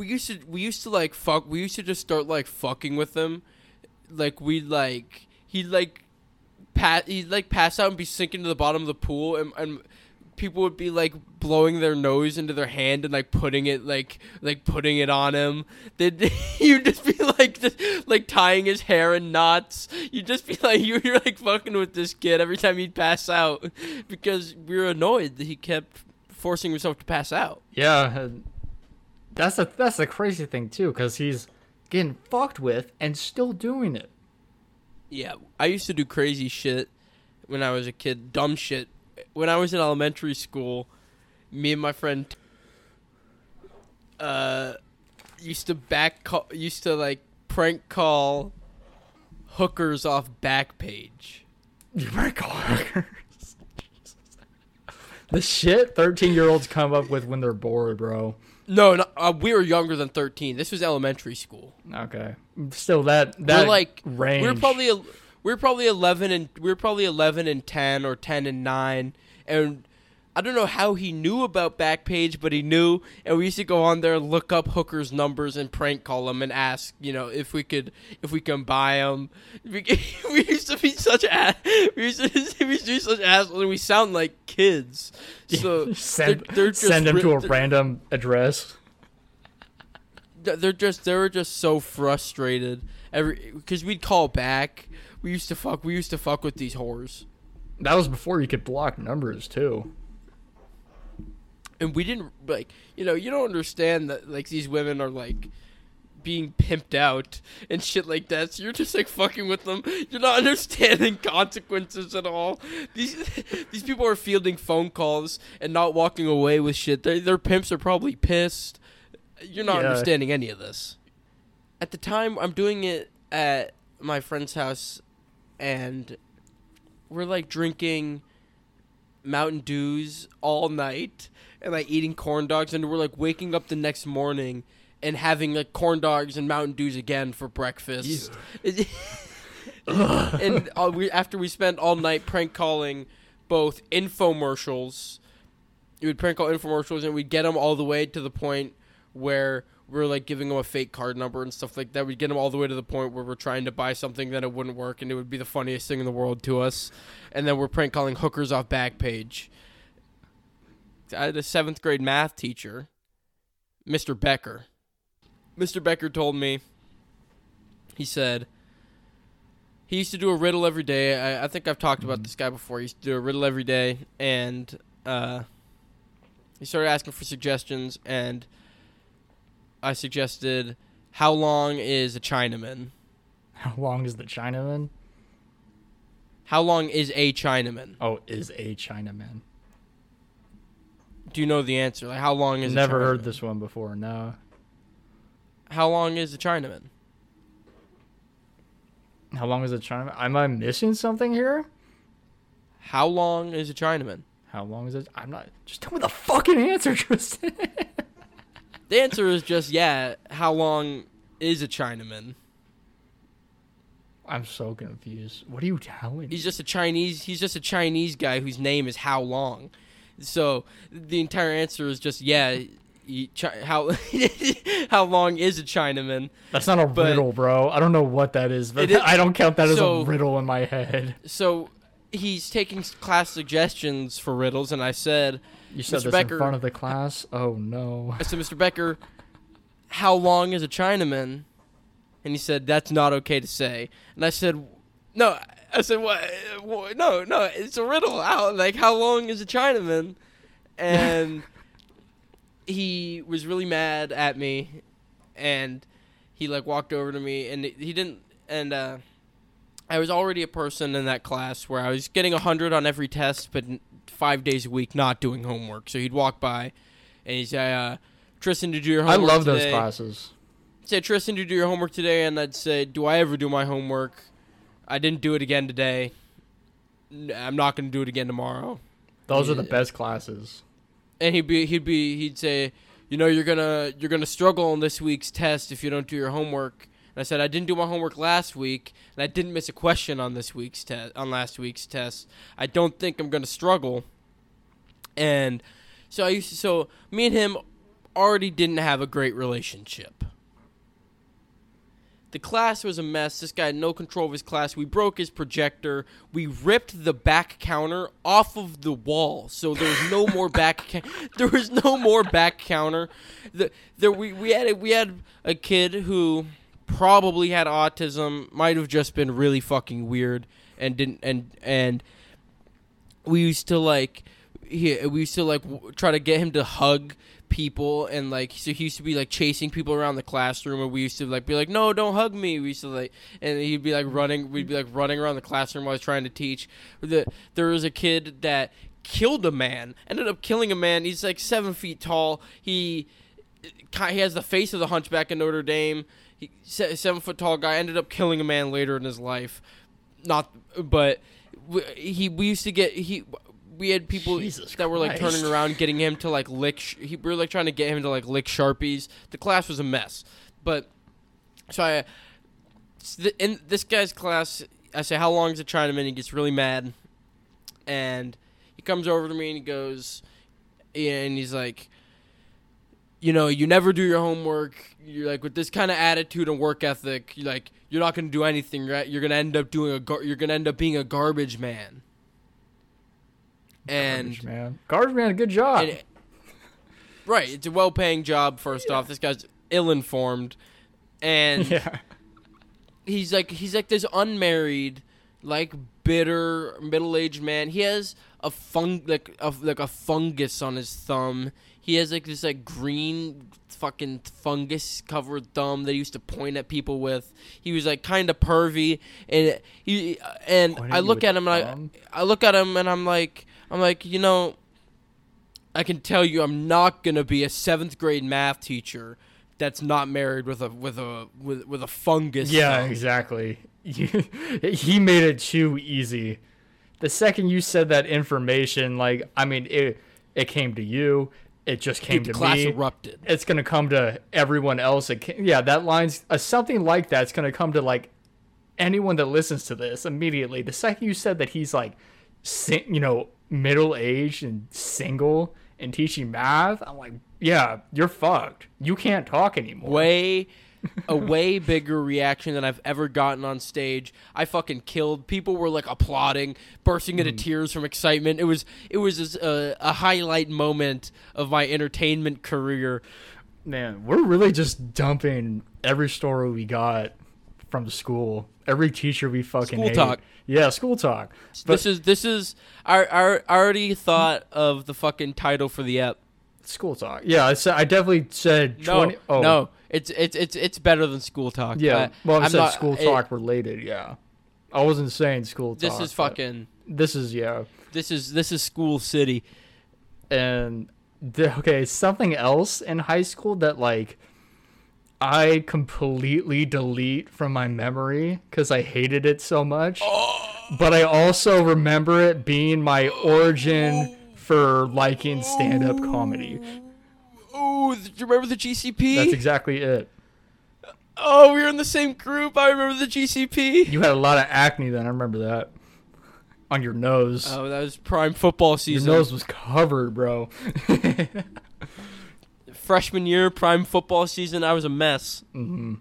we used to we used to like fuck. We used to just start like fucking with him. Like we like he like pat he'd like pass out and be sinking to the bottom of the pool, and and people would be like blowing their nose into their hand and like putting it like like putting it on him. They'd you'd just be like just like tying his hair in knots. You'd just be like you were like fucking with this kid every time he'd pass out because we were annoyed that he kept forcing himself to pass out. Yeah, that's a that's the crazy thing too, because he's getting fucked with and still doing it. Yeah, I used to do crazy shit when I was a kid, dumb shit. When I was in elementary school, me and my friend uh used to back call, used to like prank call hookers off Backpage. You might call hookers. the shit thirteen year olds come up with when they're bored, bro. No, no uh, we were younger than 13. This was elementary school. Okay, still that that we're like range. we were probably we were probably 11 and we were probably 11 and 10 or 10 and 9 and I don't know how he knew about Backpage, but he knew, and we used to go on there, look up hookers' numbers, and prank call them, and ask, you know, if we could, if we can buy them. We, we used to be such ass, we used to, we used to be such assholes, and we sound like kids. So send they're- they're send them to a random address. they're just they were just so frustrated every because we'd call back. We used to fuck. We used to fuck with these whores, That was before you could block numbers too. And we didn't like. You know, you don't understand that like these women are like being pimped out and shit like that. So you're just like fucking with them. You're not understanding consequences at all. These these people are fielding phone calls and not walking away with shit. Their their pimps are probably pissed. You're not Yeah. understanding any of this. At the time, I'm doing it at my friend's house, and we're like drinking Mountain Dews all night and like eating corn dogs, and we're like waking up the next morning and having like corn dogs and Mountain Dews again for breakfast. and uh, we after we spent all night prank calling both infomercials, we would prank call infomercials, and we'd get them all the way to the point where we're like giving them a fake card number and stuff like that. We'd get them all the way to the point where we're trying to buy something that it wouldn't work, and it would be the funniest thing in the world to us. And then we're prank calling hookers off Backpage. I had a seventh grade math teacher, Mr. Becker. Mr. Becker told me, he said, he used to do a riddle every day. I, I think I've talked about this guy before. He used to do a riddle every day, and uh, he started asking for suggestions, and I suggested, how long is a Chinaman? How long is the Chinaman? How long is a Chinaman? Oh, is a Chinaman. Do you know the answer? Like, how long is a Chinaman? Never heard this one before. No. How long is a Chinaman? How long is a Chinaman? Am I missing something here? How long is a Chinaman? How long is it? I'm not. Just tell me the fucking answer, Tristan. The answer is just yeah. How long is a Chinaman? I'm so confused. What are you telling me? He's just a Chinese. He's just a Chinese guy whose name is How Long. So the entire answer is just yeah. Chi- how how long is a Chinaman? That's not a but- riddle, bro. I don't know what that is, but is- I don't count that as a riddle in my head. So he's taking class suggestions for riddles, and I said, You said Mr. this Becker- in front of the class. Oh no. I said, Mr. Becker, how long is a Chinaman? And he said, that's not okay to say. And I said, no. I said, what? what? No, no, it's a riddle. How, like, how long is a Chinaman? And he was really mad at me, and he like walked over to me, and he didn't. And uh, I was already a person in that class where I was getting a hundred on every test, but five days a week not doing homework. So he'd walk by, and he'd say, uh, "Tristan, did you do your I homework love those today?" classes. say, Tristan, did you do your homework today? And I'd say, do I ever do my homework? I didn't do it again today. I'm not going to do it again tomorrow. Those are the best classes. and he'd be he'd be he'd say, you know, you're gonna you're gonna struggle on this week's test if you don't do your homework. And I said I didn't do my homework last week, and I didn't miss a question on this week's test on last week's test. I don't think I'm gonna struggle. And so I used to, so me and him already didn't have a great relationship. The class was a mess. This guy had no control of his class. We broke his projector. We ripped the back counter off of the wall, so there was no more back. Ca- there was no more back counter. The, there we, we had a, we had a kid who probably had autism. Might have just been really fucking weird and didn't and and we used to like he, we used to like w- try to get him to hug people and like so he used to be like chasing people around the classroom and we used to like be like no don't hug me. We used to like and he'd be like running we'd be like running around the classroom while I was trying to teach. The, there was a kid that killed a man ended up killing a man. He's like seven feet tall. He he has the face of the hunchback in Notre Dame. He seven foot tall guy ended up killing a man later in his life. Not but he we used to get he we had people Jesus that were like Christ. turning around getting him to like lick sh- he, we were like trying to get him to like lick sharpies. The class was a mess. But so i in this guy's class i say how long is the chinaman he gets really mad. And he comes over to me and he goes and he's like you know you never do your homework. You're like with this kind of attitude and work ethic you're like you're not going to do anything right? You're going to end up doing a gar- you're going to end up being a garbage man and Garbage man, garbage man, good job. and right, it's a well-paying job. First off, this guy's ill-informed, and yeah, he's like he's like this unmarried, like bitter middle-aged man. He has a fung like a, like a fungus on his thumb. He has like this like green fucking fungus covered thumb that he used to point at people with. He was like kind of pervy, and he and Point I look at him and I? I look at him and I'm like I'm like you know. I can tell you, I'm not gonna be a seventh grade math teacher that's not married with a with a with with a fungus. yeah, exactly. he made it too easy. The second you said that information, like, I mean, it it came to you. It just came Dude, the to class me. erupted. it's gonna come to everyone else. It can, yeah, that line's uh, something like that's gonna come to like anyone that listens to this immediately. The second you said that he's like, you know, middle aged and single and teaching math, I'm like, yeah, you're fucked. You can't talk anymore. Way a way bigger reaction than I've ever gotten on stage. I fucking killed. People were like applauding, bursting Mm. into tears from excitement. It was it was a, a highlight moment of my entertainment career. Man, we're really just dumping every story we got from the school. Every teacher we fucking School hate. talk. Yeah, school talk. But this is this is I, I I already thought of the fucking title for the app. school talk. Yeah, I said I definitely said No, 20 oh, no, it's it's it's it's better than school talk. Yeah, well, I I'm said not- school it- talk related. Yeah, I wasn't saying school talk. This is fucking. This is yeah, This is this is school city. and okay, something else in high school that like I completely delete from my memory because I hated it so much. Oh. But I also remember it being my origin for liking stand-up comedy. Oh, do you remember the GCP? That's exactly it. oh, we were in the same group. I remember the GCP. You had a lot of acne then. I remember that on your nose. Oh, that was prime football season. your season. nose was covered, bro. Freshman year, prime football season. I was a mess. Mm-hmm.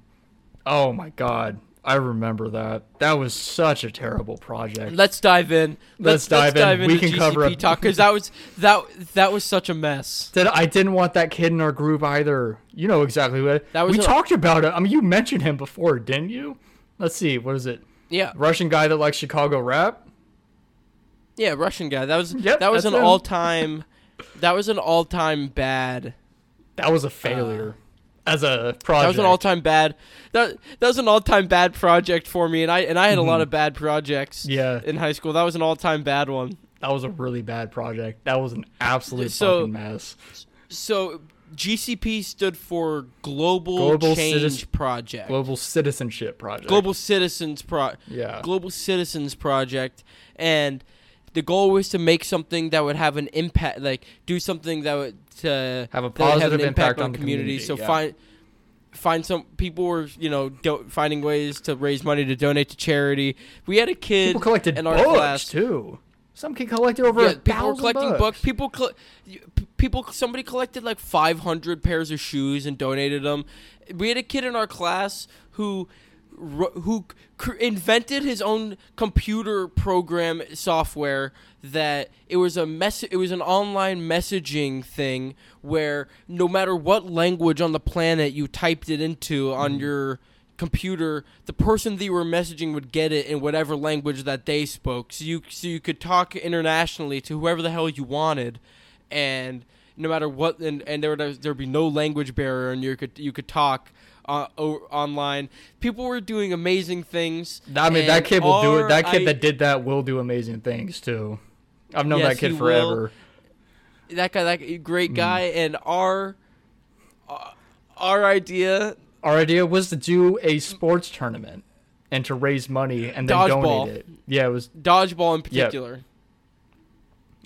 oh my god, I remember that. That was such a terrible project. Let's dive in. Let's dive in. We can cover GCP up- talk because that was that that was such a mess. That I didn't want that kid in our group either. You know exactly what. That was we a- talked about it. I mean, you mentioned him before, didn't you? Let's see. What is it? Yeah, Russian guy that likes Chicago rap. yeah, Russian guy. That was Yep, that was an all time. That was an all time bad. That was a failure as a project. Uh, That was an all time bad. That that was an all time bad project for me, and I and I had a lot Mhm. of bad projects. Yeah, in high school. That was an all time bad one. that was a really bad project. That was an absolute So- fucking mess. So GCP stood for Global, Global Change Citizen- Project. Global citizenship project. Global Citizens Pro Yeah. Global Citizens Project and the goal was to make something that would have an impact, like do something that would to Have a that would positive impact on the community. community, So yeah. find find some people were you know do, finding ways to raise money to donate to charity. We had a kid People collected in our books class. too. Some kid collected over Yeah, a people were collecting books. books. People, p- people, somebody collected like 500 pairs of shoes and donated them. We had a kid in our class who, who cr- invented his own computer program software that it was a mess. It was an online messaging thing where no matter what language on the planet you typed it into on Mm-hmm. your computer, the person that you were messaging would get it in whatever language that they spoke. So you so you could talk internationally to whoever the hell you wanted, and no matter what, and, and there would there would be no language barrier, and you could you could talk. Uh, o- online, people were doing amazing things. I mean, that kid will do it. That kid i- that did that will do amazing things too. I've known Yes, that kid forever. that guy, that Mm. great guy, and our uh, our idea Our idea was to do a sports tournament and to raise money and then Dodgeball. donate it. Yeah, it was dodgeball in particular.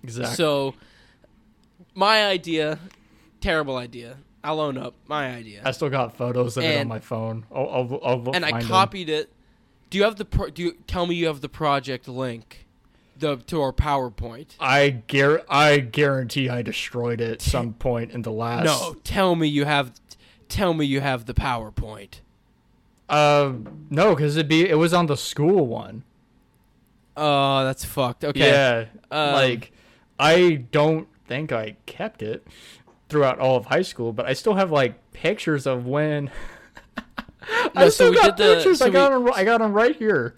exactly. So, my idea, terrible idea. I'll own up. My idea. I still got photos of it on my phone. I'll, I'll, I'll and I copied it. Do you have the pro- do you tell me you have the project link the to our PowerPoint? I gar- I guarantee I destroyed it at some point in the last. No, tell me you have tell me you have the PowerPoint. Uh, no, because it be it was on the school one. Oh, that's fucked. Okay. Yeah, Um, like I don't think I kept it throughout all of high school, but I still have like pictures of when. I so still we got did the- pictures. so I got we- them. I got them right here.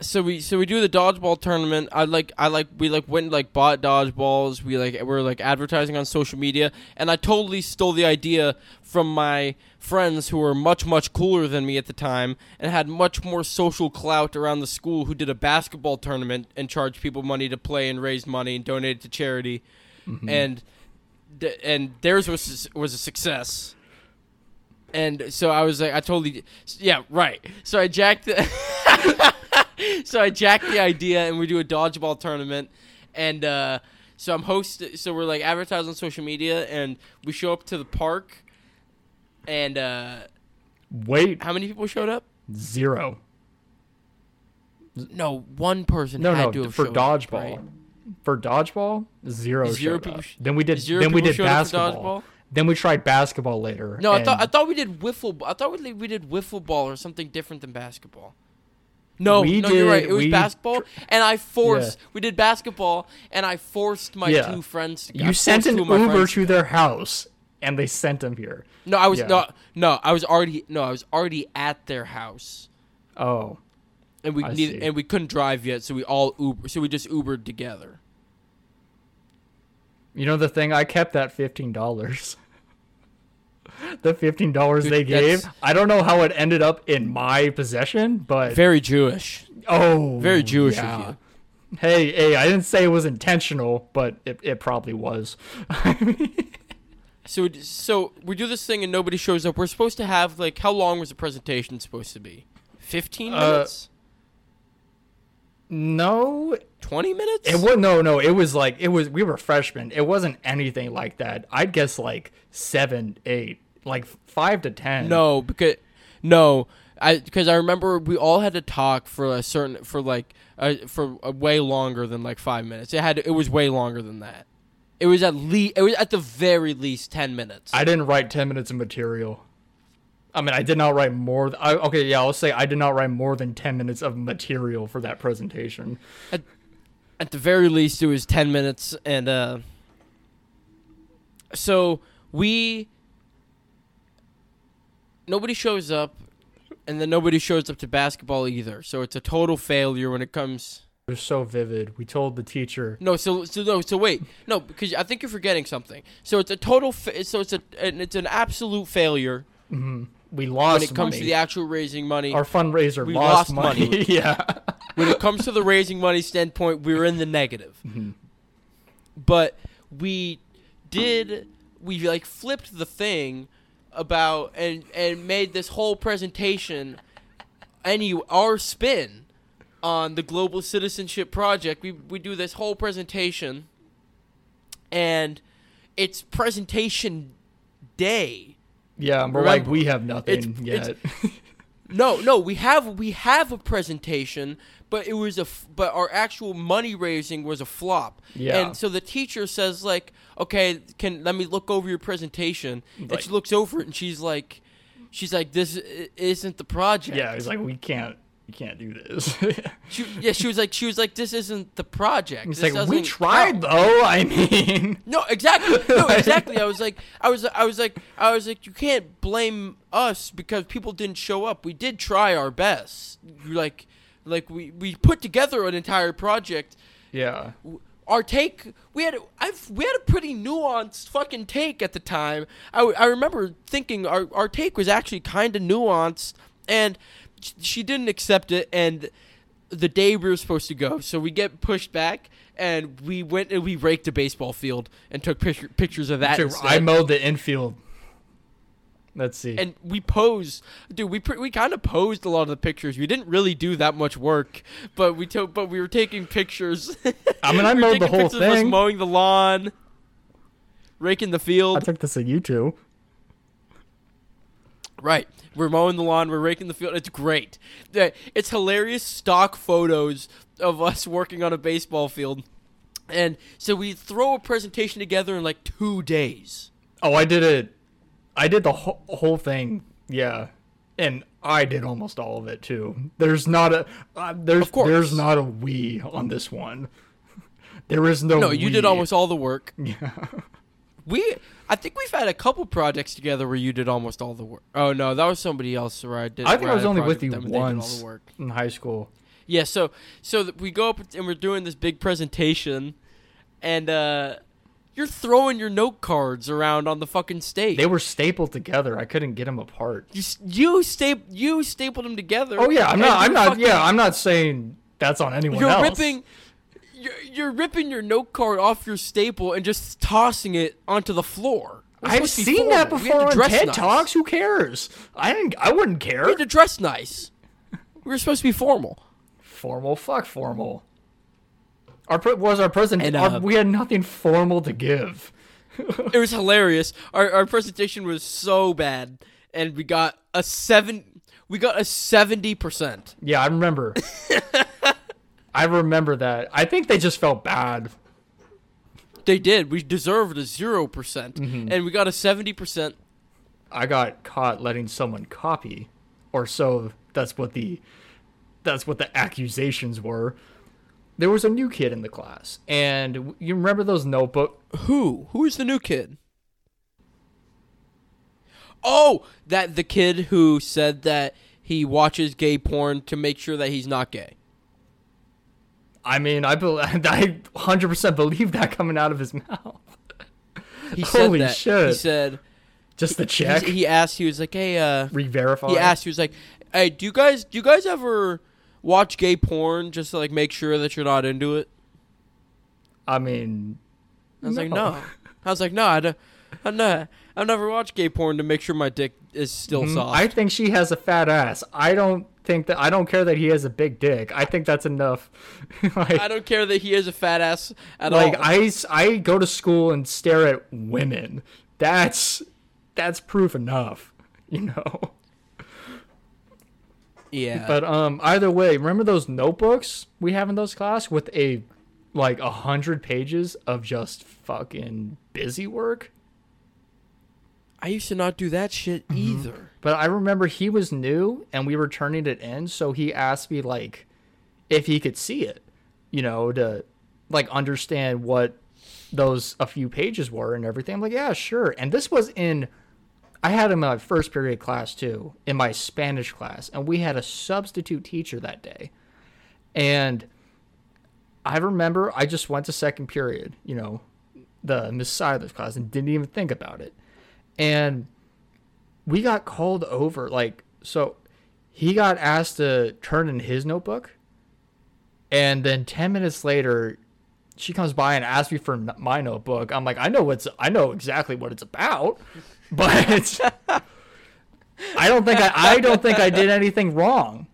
so we so we do the dodgeball tournament. I like I like we like went and, like bought dodgeballs. We like we're like advertising on social media, and I totally stole the idea from my friends who were much much cooler than me at the time and had much more social clout around the school. Who did a basketball tournament and charged people money to play and raise money and donate it to charity, mm-hmm. and th- and theirs was was a success. And so I was like, I totally, yeah, right. So I jacked the, so I jacked the idea, and we do a dodgeball tournament, and uh, so I'm host. So we're like advertising on social media, and we show up to the park, and uh, Wait, how many people showed up? zero. No, one person. No, had no, for showed up, dodgeball. right? For dodgeball, zero. Zero people sh- Then we did. Then we did showed up for basketball. Then we tried basketball later. No, I thought I thought we did wiffle. I thought we we did wiffle ball or something different than basketball. No, We no, you're right. It was we basketball, and I forced. Yeah. We did basketball, and I forced my Yeah. two friends. I you sent an two of my Uber to their house, and they sent them here. No, I was Yeah. no, no. I was already no. I was already at their house, Oh, and we I need, see. and we couldn't drive yet, so we all Uber. So we just Ubered together. you know the thing? I kept that fifteen dollars. the fifteen dollars they gave, I don't know how it ended up in my possession, but Very Jewish. oh, Very Jewish yeah. of you. Hey, hey, I didn't say it was intentional, but it, it probably was. So we- so we do this thing, and nobody shows up. We're supposed to have like how long was the presentation supposed to be? Fifteen Uh, minutes. No, Twenty minutes. It was no, no. It was like it was. We were freshmen. It wasn't anything like that. I'd guess like seven, eight, like five to ten. No, because no, I because I remember we all had to talk for a certain for like uh, for a way longer than like five minutes. It had it was way longer than that. It was at least it was at the very least ten minutes. I didn't write ten minutes of material. I mean, I did not write more. Th- I, okay, yeah, I'll say I did not write more than ten minutes of material for that presentation. at the very least it was 10 minutes and uh so we nobody shows up and then nobody shows up to basketball either so it's a total failure when it comes It was so vivid. We told the teacher. no so so no so wait no because i think you're forgetting something so it's a total fa- so it's a and it's an absolute failure We lost when it comes money. to the actual raising money Our fundraiser We lost, lost money. money. yeah. when it comes to the raising money standpoint, we were in the negative. Mm-hmm. But we did we like flipped the thing about and and made this whole presentation any our spin on the Global Citizenship Project. We we do this whole presentation, and it's presentation day. Yeah, we're like we have nothing it's- yet. it's- No, no, we have we have a presentation, but it was a f- but our actual money raising was a flop. Yeah. And so the teacher says like, "Okay, can let me look over your presentation." and she looks over it and she's like she's like this isn't the project. yeah, he's like we can't, we can't do this. She, yeah, she was like she was like this isn't the project. This like we tried count." though. I mean, No, exactly. No, exactly. I was like, I was, I was like, I was like, you can't blame us because people didn't show up. We did try our best. Like, like we we put together an entire project. yeah, Our take, we had, I've, we had a pretty nuanced fucking take at the time. I, I remember thinking our our take was actually kind of nuanced, and she didn't accept it. And the day we were supposed to go, so we get pushed back. And we went and we raked a baseball field and took picture, pictures of that. Instead. I mowed the infield. Let's see. and we posed, dude. We we kind of posed a lot of the pictures. We didn't really do that much work, but we took, but we were taking pictures. I mean, I We mowed the whole pictures of us thing. mowing the lawn, raking the field. I took this at you YouTube. Right, we're mowing the lawn. We're raking the field. It's great. It's hilarious stock photos of us working on a baseball field, and so we throw a presentation together in like two days. Oh, I did it. I did the whole, whole thing. Yeah, and I did almost all of it too. There's not a uh, there's there's not a we on this one. There is no. No, you did almost all the work. Yeah. We, I think we've had a couple projects together where you did almost all the work. Oh no, that was somebody else where I did. I think I was only with you them and all once the work. in high school. Yeah, so so we go up and we're doing this big presentation, and uh, you're throwing your note cards around on the fucking stage. They were stapled together. I couldn't get them apart. you you sta- you stapled them together. Oh yeah, I'm not. I'm not. Yeah, I'm not saying that's on anyone You're else. ripping. You're, you're ripping your note card off your staple and just tossing it onto the floor. I've supposed seen that formal. We before to on dress TED nice. Talks. Who cares? I didn't. I wouldn't care. We had to dress nice. We were supposed to be formal. Formal, fuck formal. Our pre- was our president. And, our- uh, we had nothing formal to give. It was hilarious. Our our presentation was so bad, and we got a seven. We got a seventy percent. Yeah, I remember. I remember that. I think they just felt bad. They did. We deserved a zero percent, Mm-hmm. and we got a seventy percent. I got caught letting someone copy, or so that's what the that's what the accusations were. There was a new kid in the class, and you remember those notebook? Who? Who is the new kid? Oh, that the kid who said that he watches gay porn to make sure that he's not gay. I mean, I bel I 100% believe that coming out of his mouth. He said Holy that. shit. He said Just the check, he asked. He was like, "Hey, uh, re-verify. he asked. He was like, "Hey, do you guys do you guys ever watch gay porn just to like make sure that you're not into it?" I mean, I was like, No. "No." I was like, "No, I don't. I'm not. I've never watched gay porn to make sure my dick is still mm, soft." I think she has a fat ass. I don't think that. I don't care that he has a big dick. I think that's enough. like, I don't care that he has a fat ass at like all. I, s- I go to school and stare at women. That's that's proof enough, you know. yeah. But um, either way, remember those notebooks we have in those class with a like a hundred pages of just fucking busy work. I used to not do that shit Mm-hmm. But I remember he was new and we were turning it in, so he asked me like if he could see it, you know, to like understand what those a few pages were and everything. I'm like, yeah, sure. And this was in I had him in my first period class too, in my Spanish class, and we had a substitute teacher that day. And I remember I just went to second period, you know, the Miss Siler's class and didn't even think about it. And we got called over like so he got asked to turn in his notebook and then 10 minutes later she comes by and asks me for my notebook i'm like i know what's i know exactly what it's about but i don't think i i don't think i did anything wrong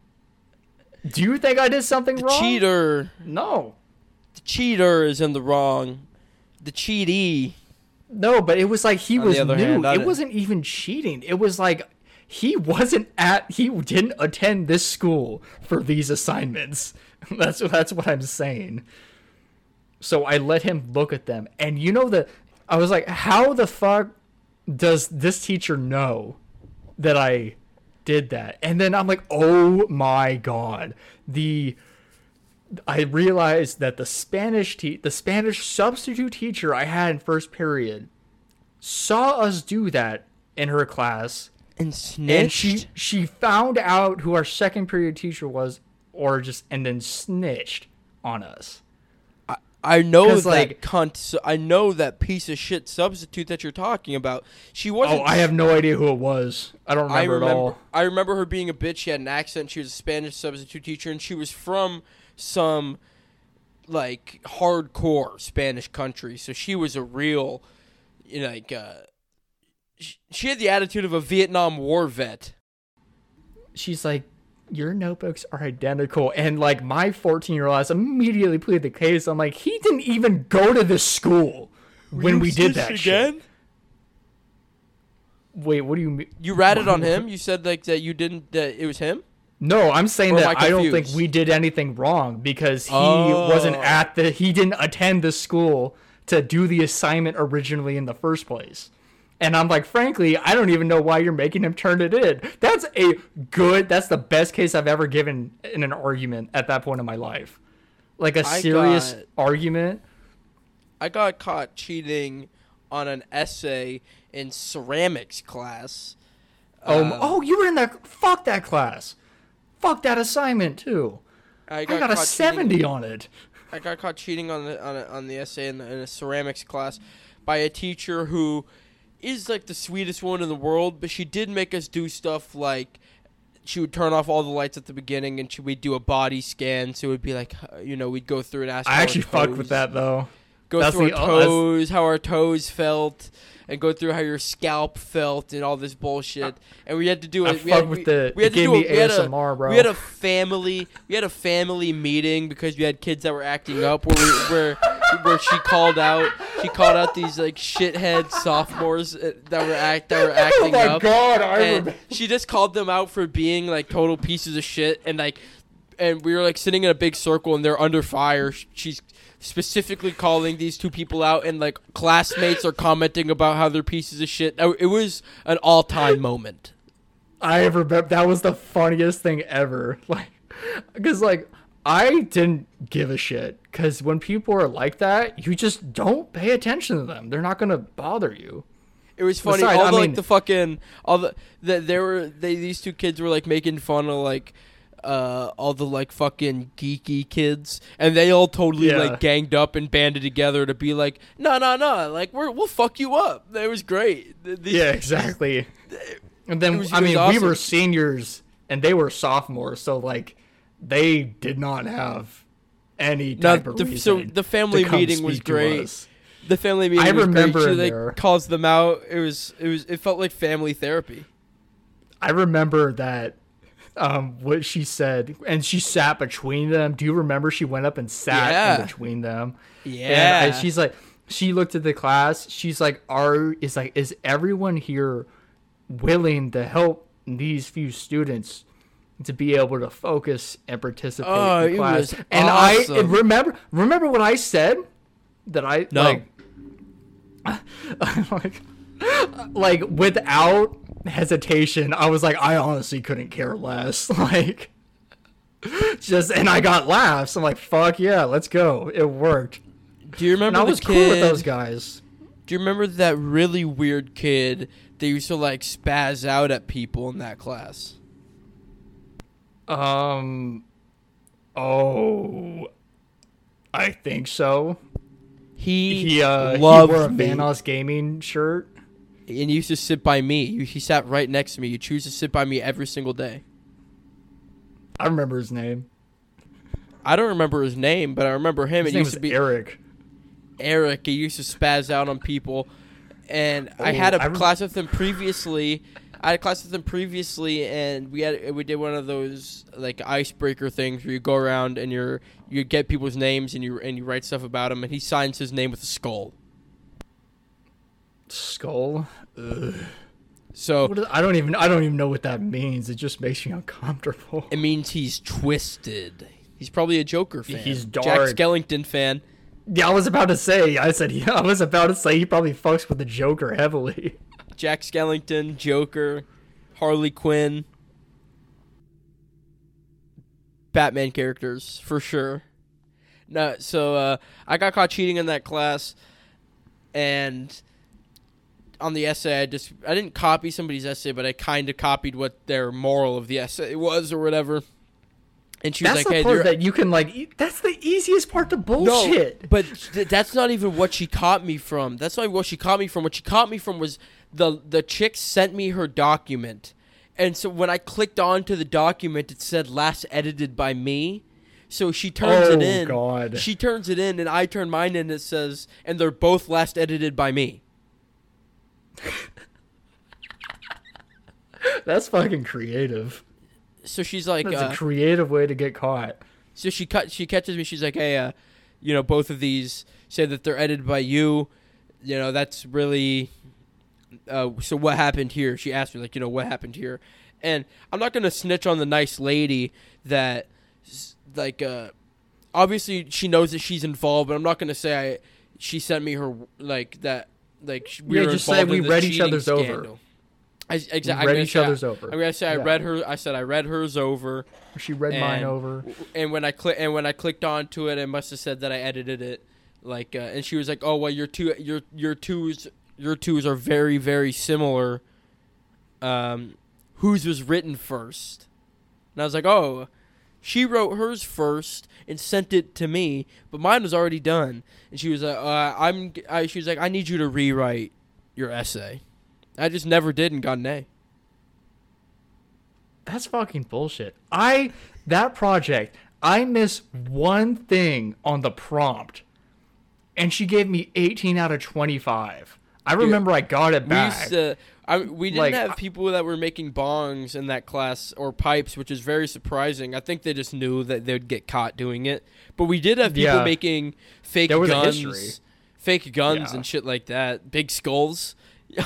Do you think I did something The wrong? cheater, No. the cheater is in the wrong. The cheatee. No, but it was like he On was new. hand, it wasn't even cheating. It was like he wasn't at he didn't attend this school for these assignments. That's that's what I'm saying. So I let him look at them. And you know the I was like, how the fuck does this teacher know that I did that? And then I'm like, oh my god. The I realized that the Spanish te- the Spanish substitute teacher I had in first period saw us do that in her class And snitched. and she she found out who our second period teacher was or just and then snitched on us. I know 'Cause, that like- cunt. I know that piece of shit substitute that you're talking about. She oh, wasn't. Oh, I have no idea who it was. I don't remember, I remember. at all. I remember her being a bitch. She had an accent. She was a Spanish substitute teacher, and she was from some like hardcore Spanish country. So she was a real, you know, like. Uh, sh- she had the attitude of a Vietnam War vet. She's like, your notebooks are identical, and like my 14 year old ass immediately pleaded the case. I'm like, he didn't even go to this school when we did that shit. Wait, what do you mean? You ratted on him. You said like that you didn't. That it was him. No, I'm saying Or that I don't think we did anything wrong because he Oh. wasn't at the he didn't attend the school to do the assignment originally in the first place. And I'm like, frankly, I don't even know why you're making him turn it in. That's a good that's the best case I've ever given in an argument at that point in my life. Like a I serious got- argument. I got caught cheating on an essay in ceramics class. Um, Uh, oh, you were in that fuck that class. Fuck that assignment too. I I got a 70 cheating- on it. I got caught cheating on the on, a, on the essay in, the, in a ceramics class by a teacher who is like the sweetest one in the world, but she did make us do stuff like she would turn off all the lights at the beginning and she we'd do a body scan, so it would be like you know we'd go through and ask. I actually fucked with that though. Go That's through the- our toes, how our toes felt, and go through how your scalp felt and all this bullshit. And we had to do it. We had, with we, the we had to do a, me we had a, ASMR, bro. we had a family we had a family meeting because we had kids that were acting up where we, where where she called out she called out these like shithead sophomores uh, that were act that were acting up. oh my up god, I and remember. she just called them out for being like total pieces of shit and like and we were like sitting in a big circle and they're under fire she's specifically calling these two people out and like classmates are commenting about how they're pieces of shit it was an all-time moment I remember that was the funniest thing ever. Like, because like I didn't give a shit. Because when people are like that, you just don't pay attention to them. They're not gonna bother you. It was funny. Besides, all I the, like the fucking all the that there were they these two kids were like making fun of like uh all the like fucking geeky kids and they all totally Yeah. like ganged up and banded together to be like no no no like we're we'll fuck you up. It was great. These- Yeah, exactly. And then was- I mean, we were seniors and they were sophomores, so like they did not have any type of the- reason. so the family meeting was great. The family meeting I was remember great. In like there. calls them out. It was it was it felt like family therapy. I remember that um what she said and she sat between them. Do you remember she went up and sat Yeah. in between them? Yeah. And I, she's like she looked at the class. She's like, "Are is like is everyone here willing to help these few students to be able to focus and participate Oh, in class?" and awesome. I remember remember what I said that I No. like like like without hesitation, I was like, I honestly couldn't care less. Like, just and I got laughs. I'm like, fuck yeah, let's go. It worked. Do you And remember I was kid? cool with those guys. Do you remember that really weird kid that used to like spaz out at people in that class? Um, oh, I think so. He, He uh, he wore a me. Vanoss gaming shirt. And he used to sit by me. You- He sat right next to me. You choose to sit by me every single day. I remember his name. I don't remember his name, but I remember him. His it name used to be Eric. Eric. He used to spaz out on people, and I Oh, had a I rem- class with him previously. I had a class with him previously, and we had we did one of those like icebreaker things where you go around and you're you get people's names and you and you write stuff about them, and he signs his name with a skull. Skull. Ugh. So is, I don't even I don't even know what that means. It just makes me uncomfortable. it means he's twisted. He's probably a Joker fan. He's dark. Jack. Skellington fan. Yeah, I was about to say. I said yeah. I was about to say he probably fucks with the Joker heavily. Jack Skellington, Joker, Harley Quinn, Batman characters for sure. No, so uh, I got caught cheating in that class, and on the essay, I just I didn't copy somebody's essay, but I kind of copied what their moral of the essay was or whatever. And she was That's like, the "Hey, part you're- that you can like. e- That's the easiest part to no, bullshit. but th- that's not even what she caught me from. That's not even what she caught me from. What she caught me from was the the chick sent me her document, and so when I clicked onto the document, it said last edited by me. So she turns Oh, it in. God. She turns it in, and I turn mine in. And it says, and they're both last edited by me. That's fucking creative. So she's like, That's uh, a creative way to get caught. So she cut. She catches me. She's like, "Hey, uh, you know, both of these say that they're edited by you. You know, that's really. Uh, so what happened here?" She asked me, like, you know, what happened here, and I'm not gonna snitch on the nice lady that, like, uh, obviously she knows that she's involved, but I'm not gonna say I, she sent me her like that, like we Yeah, were just say we read each other's over. scandal. I, exactly. read each other's over. I'm gonna say I read her. I said I read hers over She read mine over. and when I click and when I clicked onto it, it must have said that I edited it. Like, uh, and she was like, "Oh well, your two your your twos your twos are very very similar. Um, whose was written first? And I was like, "Oh, she wrote hers first and sent it to me, but mine was already done." And she was like, uh, "I'm," I, she was like, "I need you to rewrite your essay." I just never did and got an A. That's fucking bullshit. I that project, I miss one thing on the prompt, and she gave me 18 out of 25. I remember I got it We back. used to. I, we didn't Like, have people that were making bongs in that class or pipes, which is very surprising. I think they just knew that they would get caught doing it. But we did have people Yeah. making fake There was a guns, fake guns Yeah. and shit like that. Big skulls,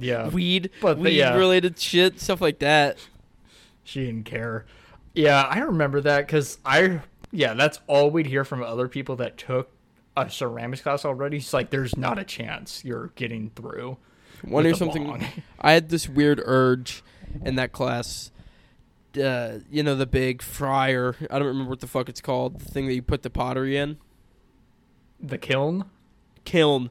Yeah. weed, But weed yeah. related shit, stuff like that. She didn't care. Yeah, I remember that because I, yeah, that's all we'd hear from other people that took a ceramics class already. It's like, there's not a chance you're getting through. Want to hear something? I had this weird urge in that class. Uh, you know the big fryer. I don't remember what the fuck it's called. The thing that you put the pottery in. The kiln? Kiln.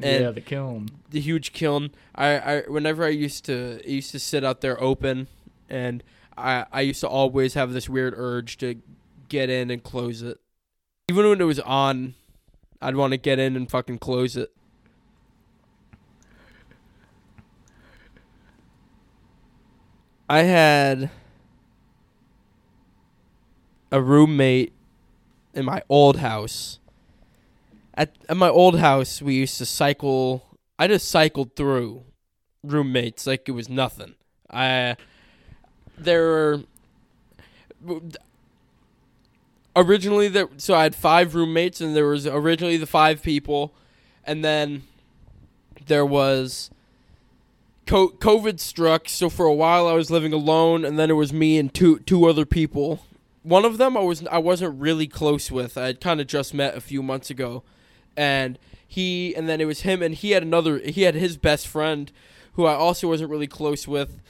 And yeah, the kiln. the huge kiln. I, I whenever I used to I used to sit out there open, and I I used to always have this weird urge to get in and close it, even when it was on. I'd want to get in and fucking close it. I had a roommate in my old house. At at my old house, we used to cycle. I just cycled through roommates like it was nothing. I there originally there. So I had five roommates, and there was originally the five people, and then there was co- COVID struck. So for a while, I was living alone, and then it was me and two two other people. One of them I was I wasn't really close with. I had kind of just met a few months ago, and he and then it was him and he had another he had his best friend who I also wasn't really close with,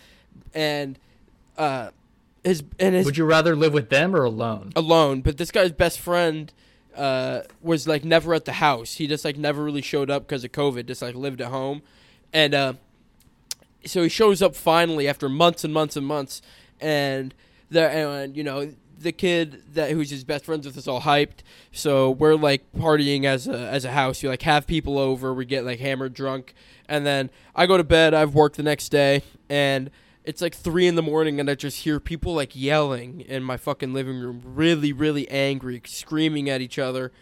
and uh his and his Would you rather live with them or alone? alone, but this guy's best friend uh, was like never at the house. He just like never really showed up because of COVID. Just like lived at home, and uh, so he shows up finally after months and months and months, and the and you know the kid that who's his best friends with us all hyped. So we're like partying as a as a house. You like have people over. We get like hammered drunk, and then I go to bed. I've worked the next day, and it's like three in the morning, and I just hear people like yelling in my fucking living room, really, really angry, screaming at each other,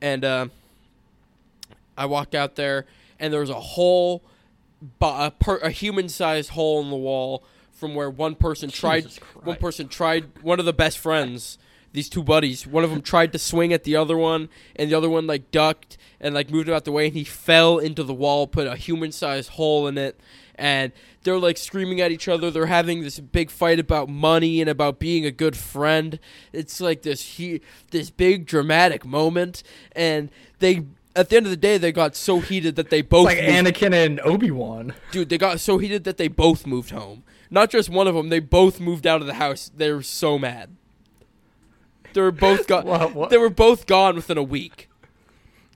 and uh, I walk out there, and there's a whole a, per- a human-sized hole in the wall from where one person tried Christ. one person tried one of the best friends these two buddies one of them tried to swing at the other one and the other one like ducked and like moved out the way and he fell into the wall put a human-sized hole in it and they're like screaming at each other they're having this big fight about money and about being a good friend it's like this he- this big dramatic moment and they at the end of the day they got so heated that they both It's like moved- Anakin and Obi Wan. dude they got so heated that they both moved home. Not just one of them they both moved out of the house. They were so mad. They were both gone What, what, they were both gone within a week.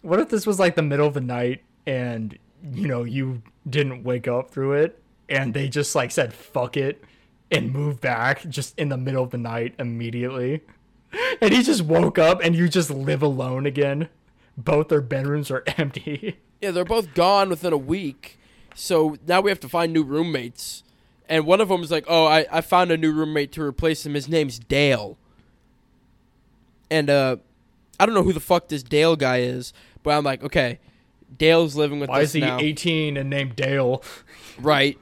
What if this was like the middle of the night and you know you didn't wake up through it and they just like said fuck it and moved back just in the middle of the night immediately? And he just woke up and you just live alone again both their bedrooms are empty. Yeah they're both gone within a week. So now we have to find new roommates. And one of them is like oh i, I found a new roommate to replace him. His name's dale. And uh i don't know who the fuck this dale guy is but i'm like okay dale's living with why us is he now. 18 and named dale? Right.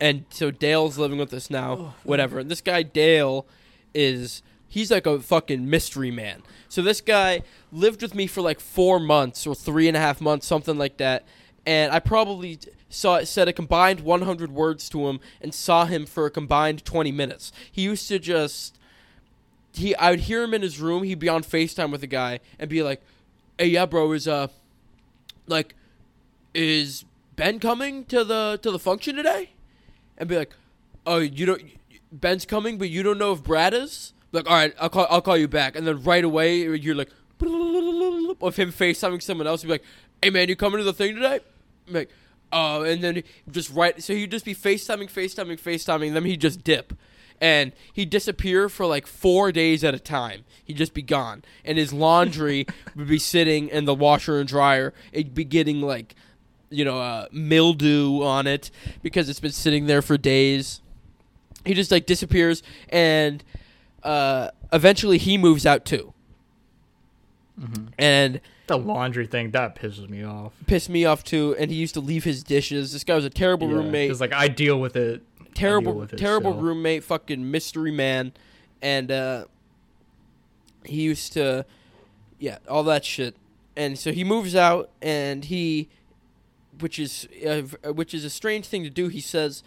And so Dale's living with us now, whatever. And this guy Dale is he's like a fucking mystery man. So this guy lived with me for like four months or three and a half months, something like that. And I probably saw said a combined 100 words to him and saw him for a combined 20 minutes. He used to just he I would hear him in his room. He'd be on Facetime with a guy and be like, "Hey, yeah, bro, is uh like is Ben coming to the to the function today?" And be like, "Oh, you don't Ben's coming, but you don't know if Brad is." Like, all right, I'll call I'll call you back, and then right away you're like, of him FaceTiming someone else, be like, "Hey man, you coming to the thing today?" I'm like, oh, and then just right, so he'd just be FaceTiming, FaceTiming, FaceTiming, then he'd just dip. And he'd disappear for like four days at a time. He'd just be gone. And his laundry would be sitting in the washer and dryer. It'd be getting like, you know, uh, mildew on it because it's been sitting there for days. He just like disappears and uh, eventually he moves out too. And the laundry thing that pisses me off pissed me off too. And he used to leave his dishes. This guy was a terrible roommate. because like i deal with it terrible, with it terrible still. roommate, fucking mystery man, and uh, he used to, yeah, all that shit. And so he moves out, and he, which is, uh, which is a strange thing to do. He says,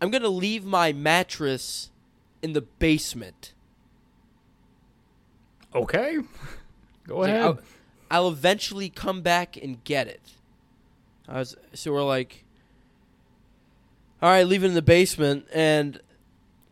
"I'm gonna leave my mattress in the basement. okay go He's like, ahead I'll, I'll eventually come back and get it." I was so we're like, all right, leave it in the basement, and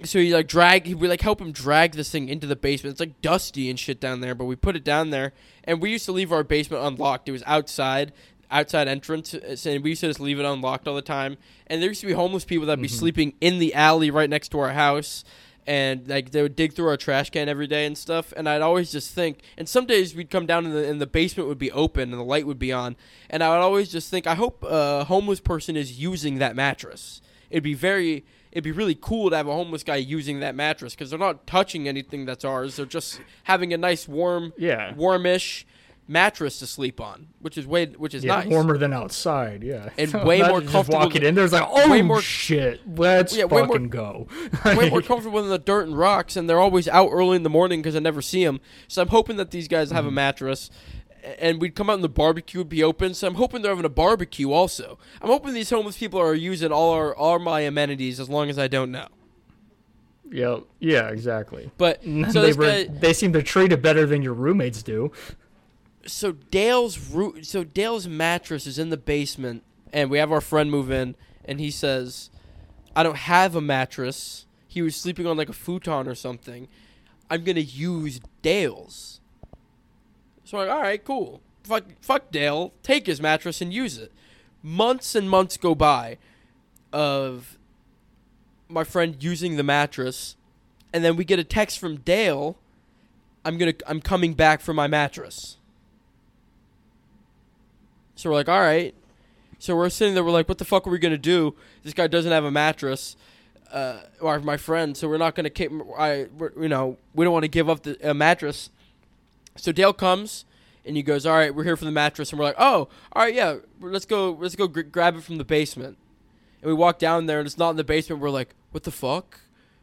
so he like drag, we like help him drag this thing into the basement. It's like dusty and shit down there, but we put it down there, and we used to leave our basement unlocked. It was outside, outside entrance, uh, and we used to just leave it unlocked all the time. And there used to be homeless people that'd be sleeping in the alley right next to our house. And like they would dig through our trash can every day and stuff, and I'd always just think. And some days we'd come down and the, and the basement would be open and the light would be on, and I would always just think, I hope a homeless person is using that mattress. It'd be very, it'd be really cool to have a homeless guy using that mattress because they're not touching anything that's ours. They're just having a nice warm, yeah warmish mattress to sleep on, which is way, which is yeah, nice. warmer than outside. Yeah, And way more comfortable Walking in, there's like, oh way more- shit, let's Yeah, way more- fucking go. way more comfortable than the dirt and rocks, and they're always out early in the morning because I never see them. So I'm hoping that these guys have Mm-hmm. a mattress, and we'd come out and the barbecue would be open. So I'm hoping they're having a barbecue also. I'm hoping these homeless people are using all our all my amenities as long as I don't know. yeah, yeah, exactly. But so they were, guy, they seem to treat it better than your roommates do. So Dale's roo- so Dale's mattress is in the basement, and we have our friend move in, and he says, "I don't have a mattress. He was sleeping on like a futon or something. I'm gonna use Dale's." So I'm like, all right, cool. Fuck, fuck Dale. Take his mattress and use it. Months and months go by of my friend using the mattress, and then we get a text from Dale. I'm gonna. I'm coming back for my mattress. So we're like, all right. So we're sitting there. We're like, what the fuck are we gonna do? This guy doesn't have a mattress. Uh, or my friend. So we're not gonna. I. You know, we don't want to give up the mattress. So Dale comes and he goes, all right, we're here for the mattress, and we're like, oh, all right, yeah, let's go. Let's go gr- grab it from the basement. And we walk down there and it's not in the basement. We're like, what the fuck?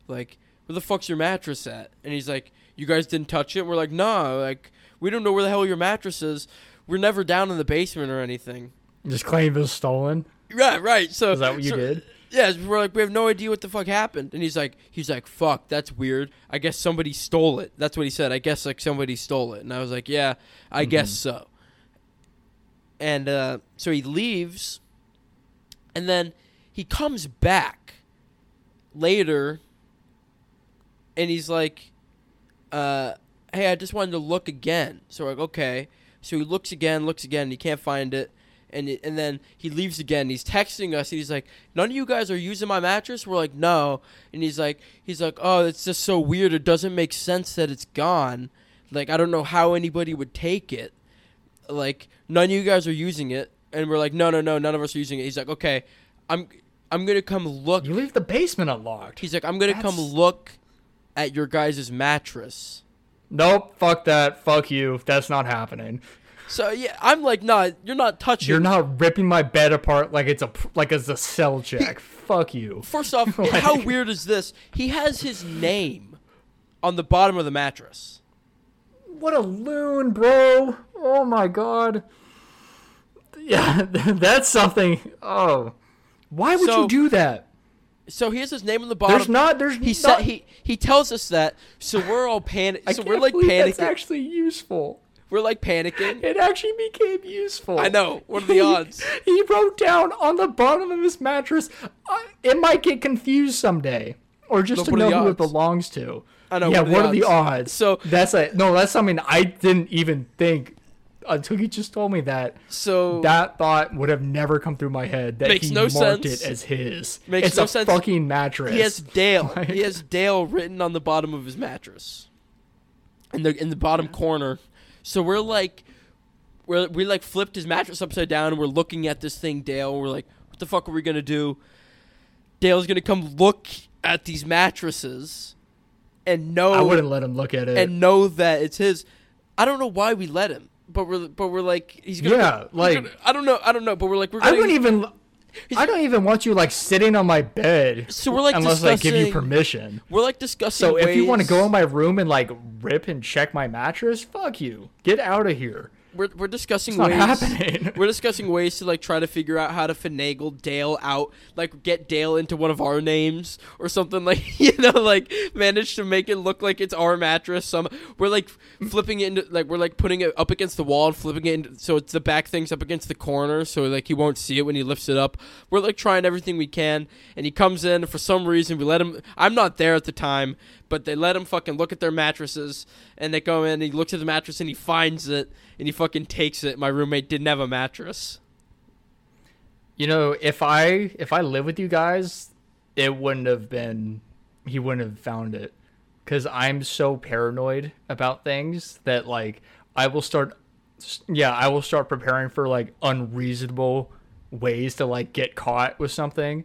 Like, where the fuck's your mattress at? And he's like, you guys didn't touch it. We're like, nah, like we don't know where the hell your mattress is. We're never down in the basement or anything. Just claim it was stolen. Right, right. So Is that what you so- did? Yeah, we're like we have no idea what the fuck happened, and he's like, he's like, fuck, that's weird. I guess somebody stole it. That's what he said. I guess like somebody stole it, and I was like, yeah, I guess so. And uh, so he leaves, and then he comes back later, and he's like, uh, hey, I just wanted to look again. So we're like, okay. So he looks again, looks again, and he can't find it. And, it- and then he leaves again. He's texting us. And he's like, "None of you guys are using my mattress." We're like, "No." And he's like, "He's like, oh, it's just so weird. It doesn't make sense that it's gone. Like, I don't know how anybody would take it. Like, none of you guys are using it." And we're like, "No, no, no, none of us are using it." He's like, "Okay, I'm, I'm gonna come look." You leave the basement unlocked. He's like, "I'm gonna come look at your guys' mattress." Nope, fuck that. Fuck you. That's not happening. So yeah, I'm like, "Nah, you're not touching." You're not ripping my bed apart like it's a like it's a cell check. fuck you. First off, Like- how weird is this? He has his name on the bottom of the mattress. What a loon, bro. Oh my god. Yeah, that's something. Oh. Why would So- you do that? So he has his name on the bottom. There's not there's He not, said he he tells us that. So we're all panic. So we're like believe that's panicking. actually useful. we're like panicking. It actually became useful. I know. What are the odds? he wrote down on the bottom of his mattress. Uh, it might get confused someday, or just No, to know who it belongs to. I know, Yeah, what are the what are the odds? odds? So- that's a no. That's something I didn't even think until he just told me that. So That thought would have never come through my head. That Makes he no marked sense. it as his. Makes it's no a sense. fucking mattress. he has Dale. Like- he has Dale written on the bottom of his mattress. In the in the bottom corner. So we're like we're, we like flipped his mattress upside down and we're looking at this thing, Dale, and we're like, what the fuck are we gonna do? Dale's gonna come look at these mattresses and know I wouldn't let him look at it. and know that it's his. I don't know why we let him, but we're but we're like he's gonna. Yeah, like- gonna- I don't know, I don't know, but we're like we're. I Gonna, wouldn't even. I don't even want you like sitting on my bed. So we're, like, unless I give you permission. We're like discussing. So if you want to go in my room and like rip and check my mattress, fuck you. Get out of here. We're we're discussing ways. happening. We're discussing ways to like try to figure out how to finagle Dale out, like get Dale into one of our names or something like you know, like manage to make it look like it's our mattress. Some we're like flipping it into like we're like putting it up against the wall and flipping it into, so it's the back thing's up against the corner, so like he won't see it when he lifts it up. We're like trying everything we can, and he comes in for some reason we let him. I'm not there at the time, but they let him fucking look at their mattresses, and they go in. and He looks at the mattress and he finds it, and he fucking takes it. My roommate didn't have a mattress. You know, if I if I live with you guys, it wouldn't have been. He wouldn't have found it, because I'm so paranoid about things that like I will start. Yeah, I will start preparing for like unreasonable ways to like get caught with something,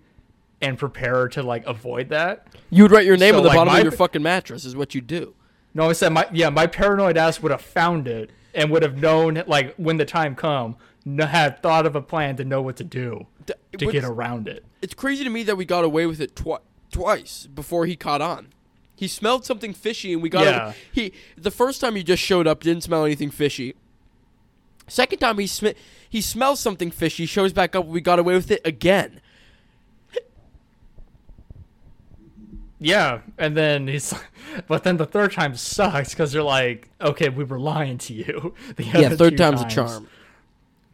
and prepare to like avoid that. You would write your name So, on the like, bottom my- of your fucking mattress, is what you do. No, I said my yeah, my paranoid ass would have found it and would have known like when the time come, had thought of a plan to know what to do to what's- get around it. It's crazy to me that we got away with it twi- twice before he caught on. He smelled something fishy, and we got Yeah. he. The first time he just showed up, didn't smell anything fishy. Second time he sm- he smells something fishy, shows back up, we got away with it again. Yeah, and then he's, but then the third time sucks because they're like, okay, we were lying to you. The Yeah, third two time's a charm.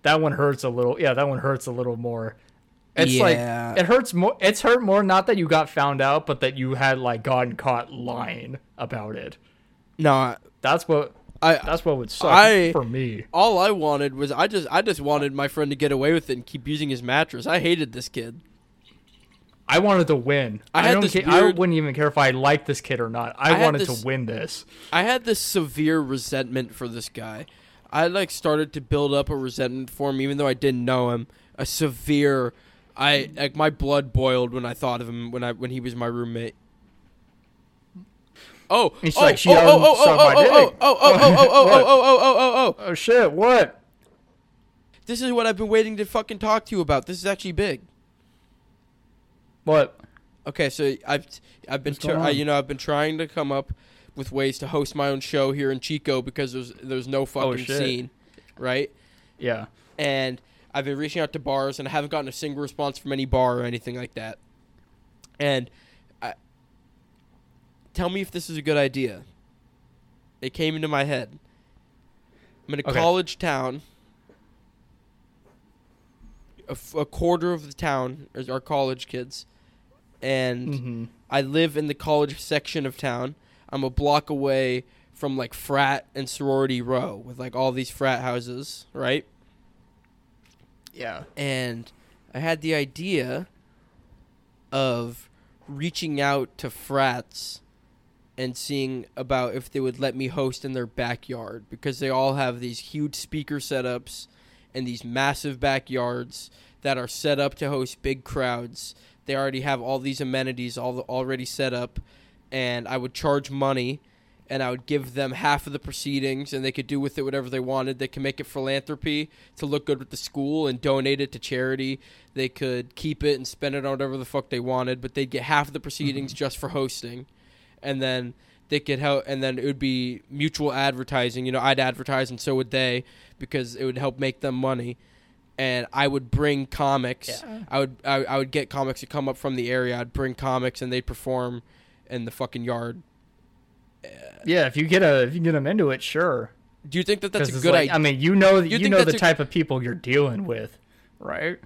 That one hurts a little. Yeah, that one hurts a little more. It's Yeah. like it hurts more. It's hurt more not that you got found out, but that you had like gotten caught lying about it. No, I, That's what. I That's what would suck I- for me. all I wanted was I just I just wanted my friend to get away with it and keep using his mattress. I hated this kid. I wanted to win. I had don't ca- I wouldn't even care if I liked this kid or not. I, I wanted this- to win this. I had this severe resentment for this guy. I like started to build up a resentment for him, even though I didn't know him. A severe, I like my blood boiled when I thought of him when I when he was my roommate. Oh, He's oh, like, she oh, oh, oh, sucked oh, my oh, oh, dick. oh, oh, oh, oh, oh, What? oh, oh, oh, oh, oh. Oh shit! What? This is what I've been waiting to fucking talk to you about. This is actually big. What? Okay, so I've I've been going I, you know I've been trying to come up with ways to host my own show here in Chico because there's there's no oh, fucking Oh, scene, right? Yeah. And I've been reaching out to bars and I haven't gotten a single response from any bar or anything like that. And I, tell me if this is a good idea. It came into my head. I'm in a Okay. college town. A, f- a quarter of the town is our college kids, and Mm-hmm. I live in the college section of town. I'm a block away from like frat and sorority row with like all these frat houses, right? Yeah. And I had the idea of reaching out to frats and seeing about if they would let me host in their backyard because they all have these huge speaker setups and these massive backyards that are set up to host big crowds. They already have all these amenities all already set up and I would charge money and I would give them half of the proceedings and they could do with it whatever they wanted. They could make it philanthropy to look good with the school and donate it to charity. They could keep it and spend it on whatever the fuck they wanted, but they'd get half of the proceedings mm-hmm. just for hosting. And then they could help and then it would be mutual advertising. You know, I'd advertise and so would they because it would help make them money. And I would bring comics. Yeah. I would I, I would get comics to come up from the area. I'd bring comics and they'd perform in the fucking yard. Yeah. If you get a if you get them into it, sure. Do you think that that's a good like, idea? I mean, you know, you, think know the a- type of people you're dealing with, right?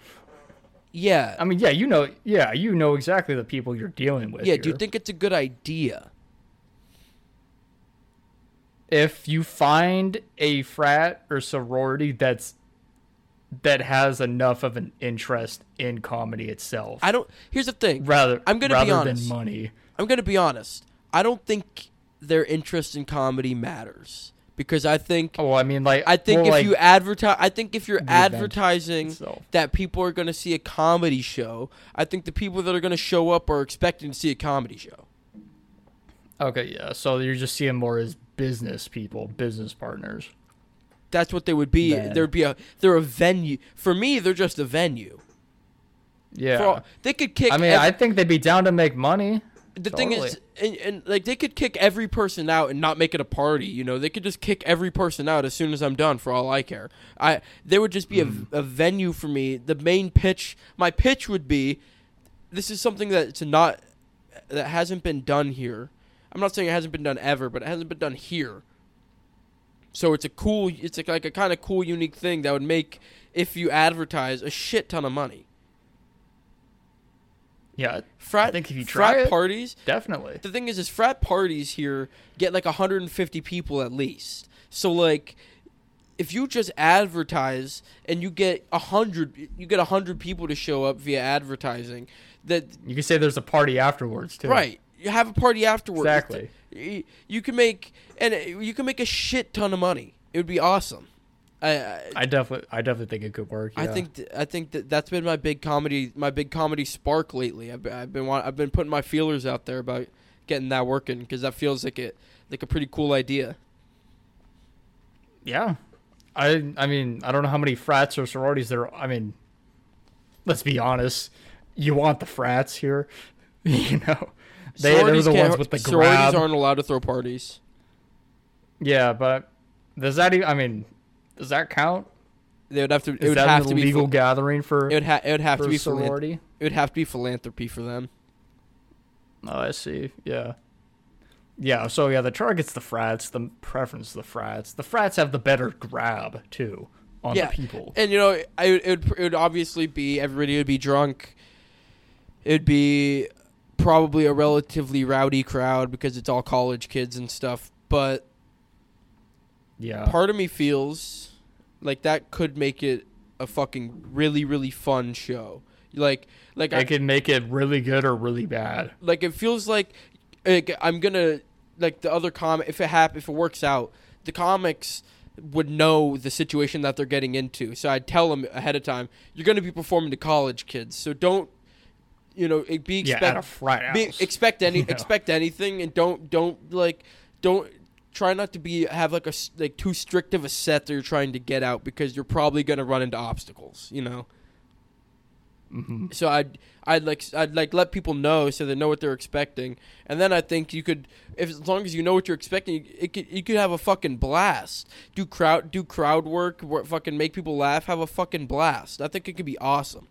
yeah. I mean, yeah, you know, yeah, you know exactly the people you're dealing with. yeah, do you think it's a good idea? if you find a frat or sorority that's that has enough of an interest in comedy itself, I don't Here's the thing. rather I'm gonna be rather honest. than money. I'm going to be honest. I don't think their interest in comedy matters because I think Oh, I mean, like I think well, if like, you advertise I think if you're advertising itself. that people are going to see a comedy show, I think the people that are going to show up are expecting to see a comedy show. Okay, yeah. So you're just seeing more as business people, business partners. That's what they would be. Man. There'd be a they're a venue. For me, they're just a venue. Yeah. All- they could kick I mean, ev- I think they'd be down to make money. the thing is and, and like they could kick every person out and not make it a party you know they could just kick every person out as soon as i'm done for all i care i there would just be Mm. a, a venue for me the main pitch my pitch would be this is something that's not that hasn't been done here i'm not saying it hasn't been done ever but it hasn't been done here so it's a cool it's like, like a kind of cool unique thing that would make if you advertise a shit ton of money Yeah, frat I think if you frat try it- parties definitely. the thing is, is frat parties here get like 150 people at least. So like, if you just advertise and you get a hundred, you get a hundred people to show up via advertising. That You can say there's a party afterwards too. right, you have a party afterwards. Exactly. You can make and you can make a shit ton of money. It would be awesome. I, I, I definitely, I definitely think it could work. I think th- I think that that's been my big comedy my big comedy spark lately. I've been I've been, I've been putting my feelers out there about getting that working because that feels like it like a pretty cool idea. Yeah. I I mean, I don't know how many frats or sororities there are. I mean, let's be honest. You want the frats here, you know. They, they're Sororities the can't- ones with the sororities grab. aren't allowed to throw parties. Yeah, but does that even, I mean, does that count? They would have to. It Is would that have an to be. illegal Phi- gathering for, it would ha- It would have to be. a Philan- sorority? it would have to be philanthropy for them. Oh, I see. Yeah. Yeah, so yeah, the chart gets the frats, the preference the frats. The frats have the better grab, too, on Yeah. the people. And you know, I it would, it would obviously be everybody would be drunk. It'd be probably a relatively rowdy crowd because it's all college kids and stuff. But Yeah. part of me feels like that could make it a fucking really really fun show. Like like I, it can make it really good or really bad. like it feels like, like I'm gonna like the other comic if it hap- if it works out, the comics would know the situation that they're getting into. So I'd tell them ahead of time, you're gonna be performing to college kids, so don't you know it be Yeah, expect at a frat be, expect any know. expect anything and don't don't like don't try not to be have like a like too strict of a set that you're trying to get out because you're probably gonna run into obstacles. You know. hmm So I'd I'd like I'd like let people know so they know what they're expecting, and then I think you could, if as long as you know what you're expecting, it could you could have a fucking blast. Do crowd do crowd work, wor- fucking make people laugh, have a fucking blast. I think it could be awesome.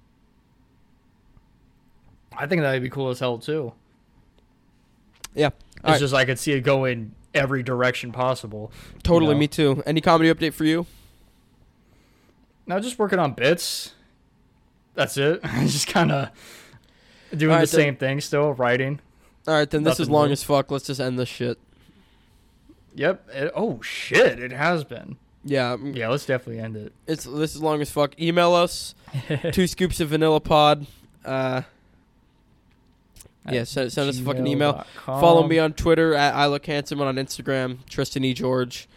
I think that'd be cool as hell too. Yeah, It's All right. just I could see it go in every direction possible. totally. know. Me too. Any comedy update for you? Now just working on bits. That's it. just kind of doing Alright, the then- same thing still, writing. All right, then this is long new. as fuck. Let's just end this shit. Yep. It, oh shit! It has been. Yeah, mm, Yeah, let's definitely end it. it's this is long as fuck. Email us two scoops of vanilla pod. Uh, yeah, send, send us a fucking email. Follow me on Twitter at I look handsome and on Instagram Tristan E George.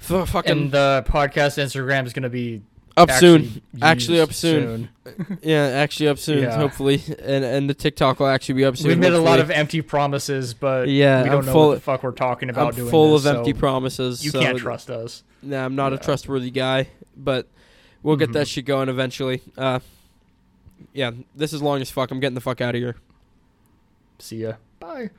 F- fucking And the podcast Instagram is gonna be up soon. actually Actually up soon. Yeah, actually up soon, Yeah. hopefully, and and the TikTok will actually be up soon. We've made a lot of empty promises, but Yeah, we don't I'm know full- what the fuck we're talking about I'm doing. full this, of empty so promises. You so can't trust us. Nah, I'm not a trustworthy guy, but we'll get that Mhm. shit going eventually. Uh, yeah, this is long as fuck. I'm getting the fuck out of here. See ya. Bye.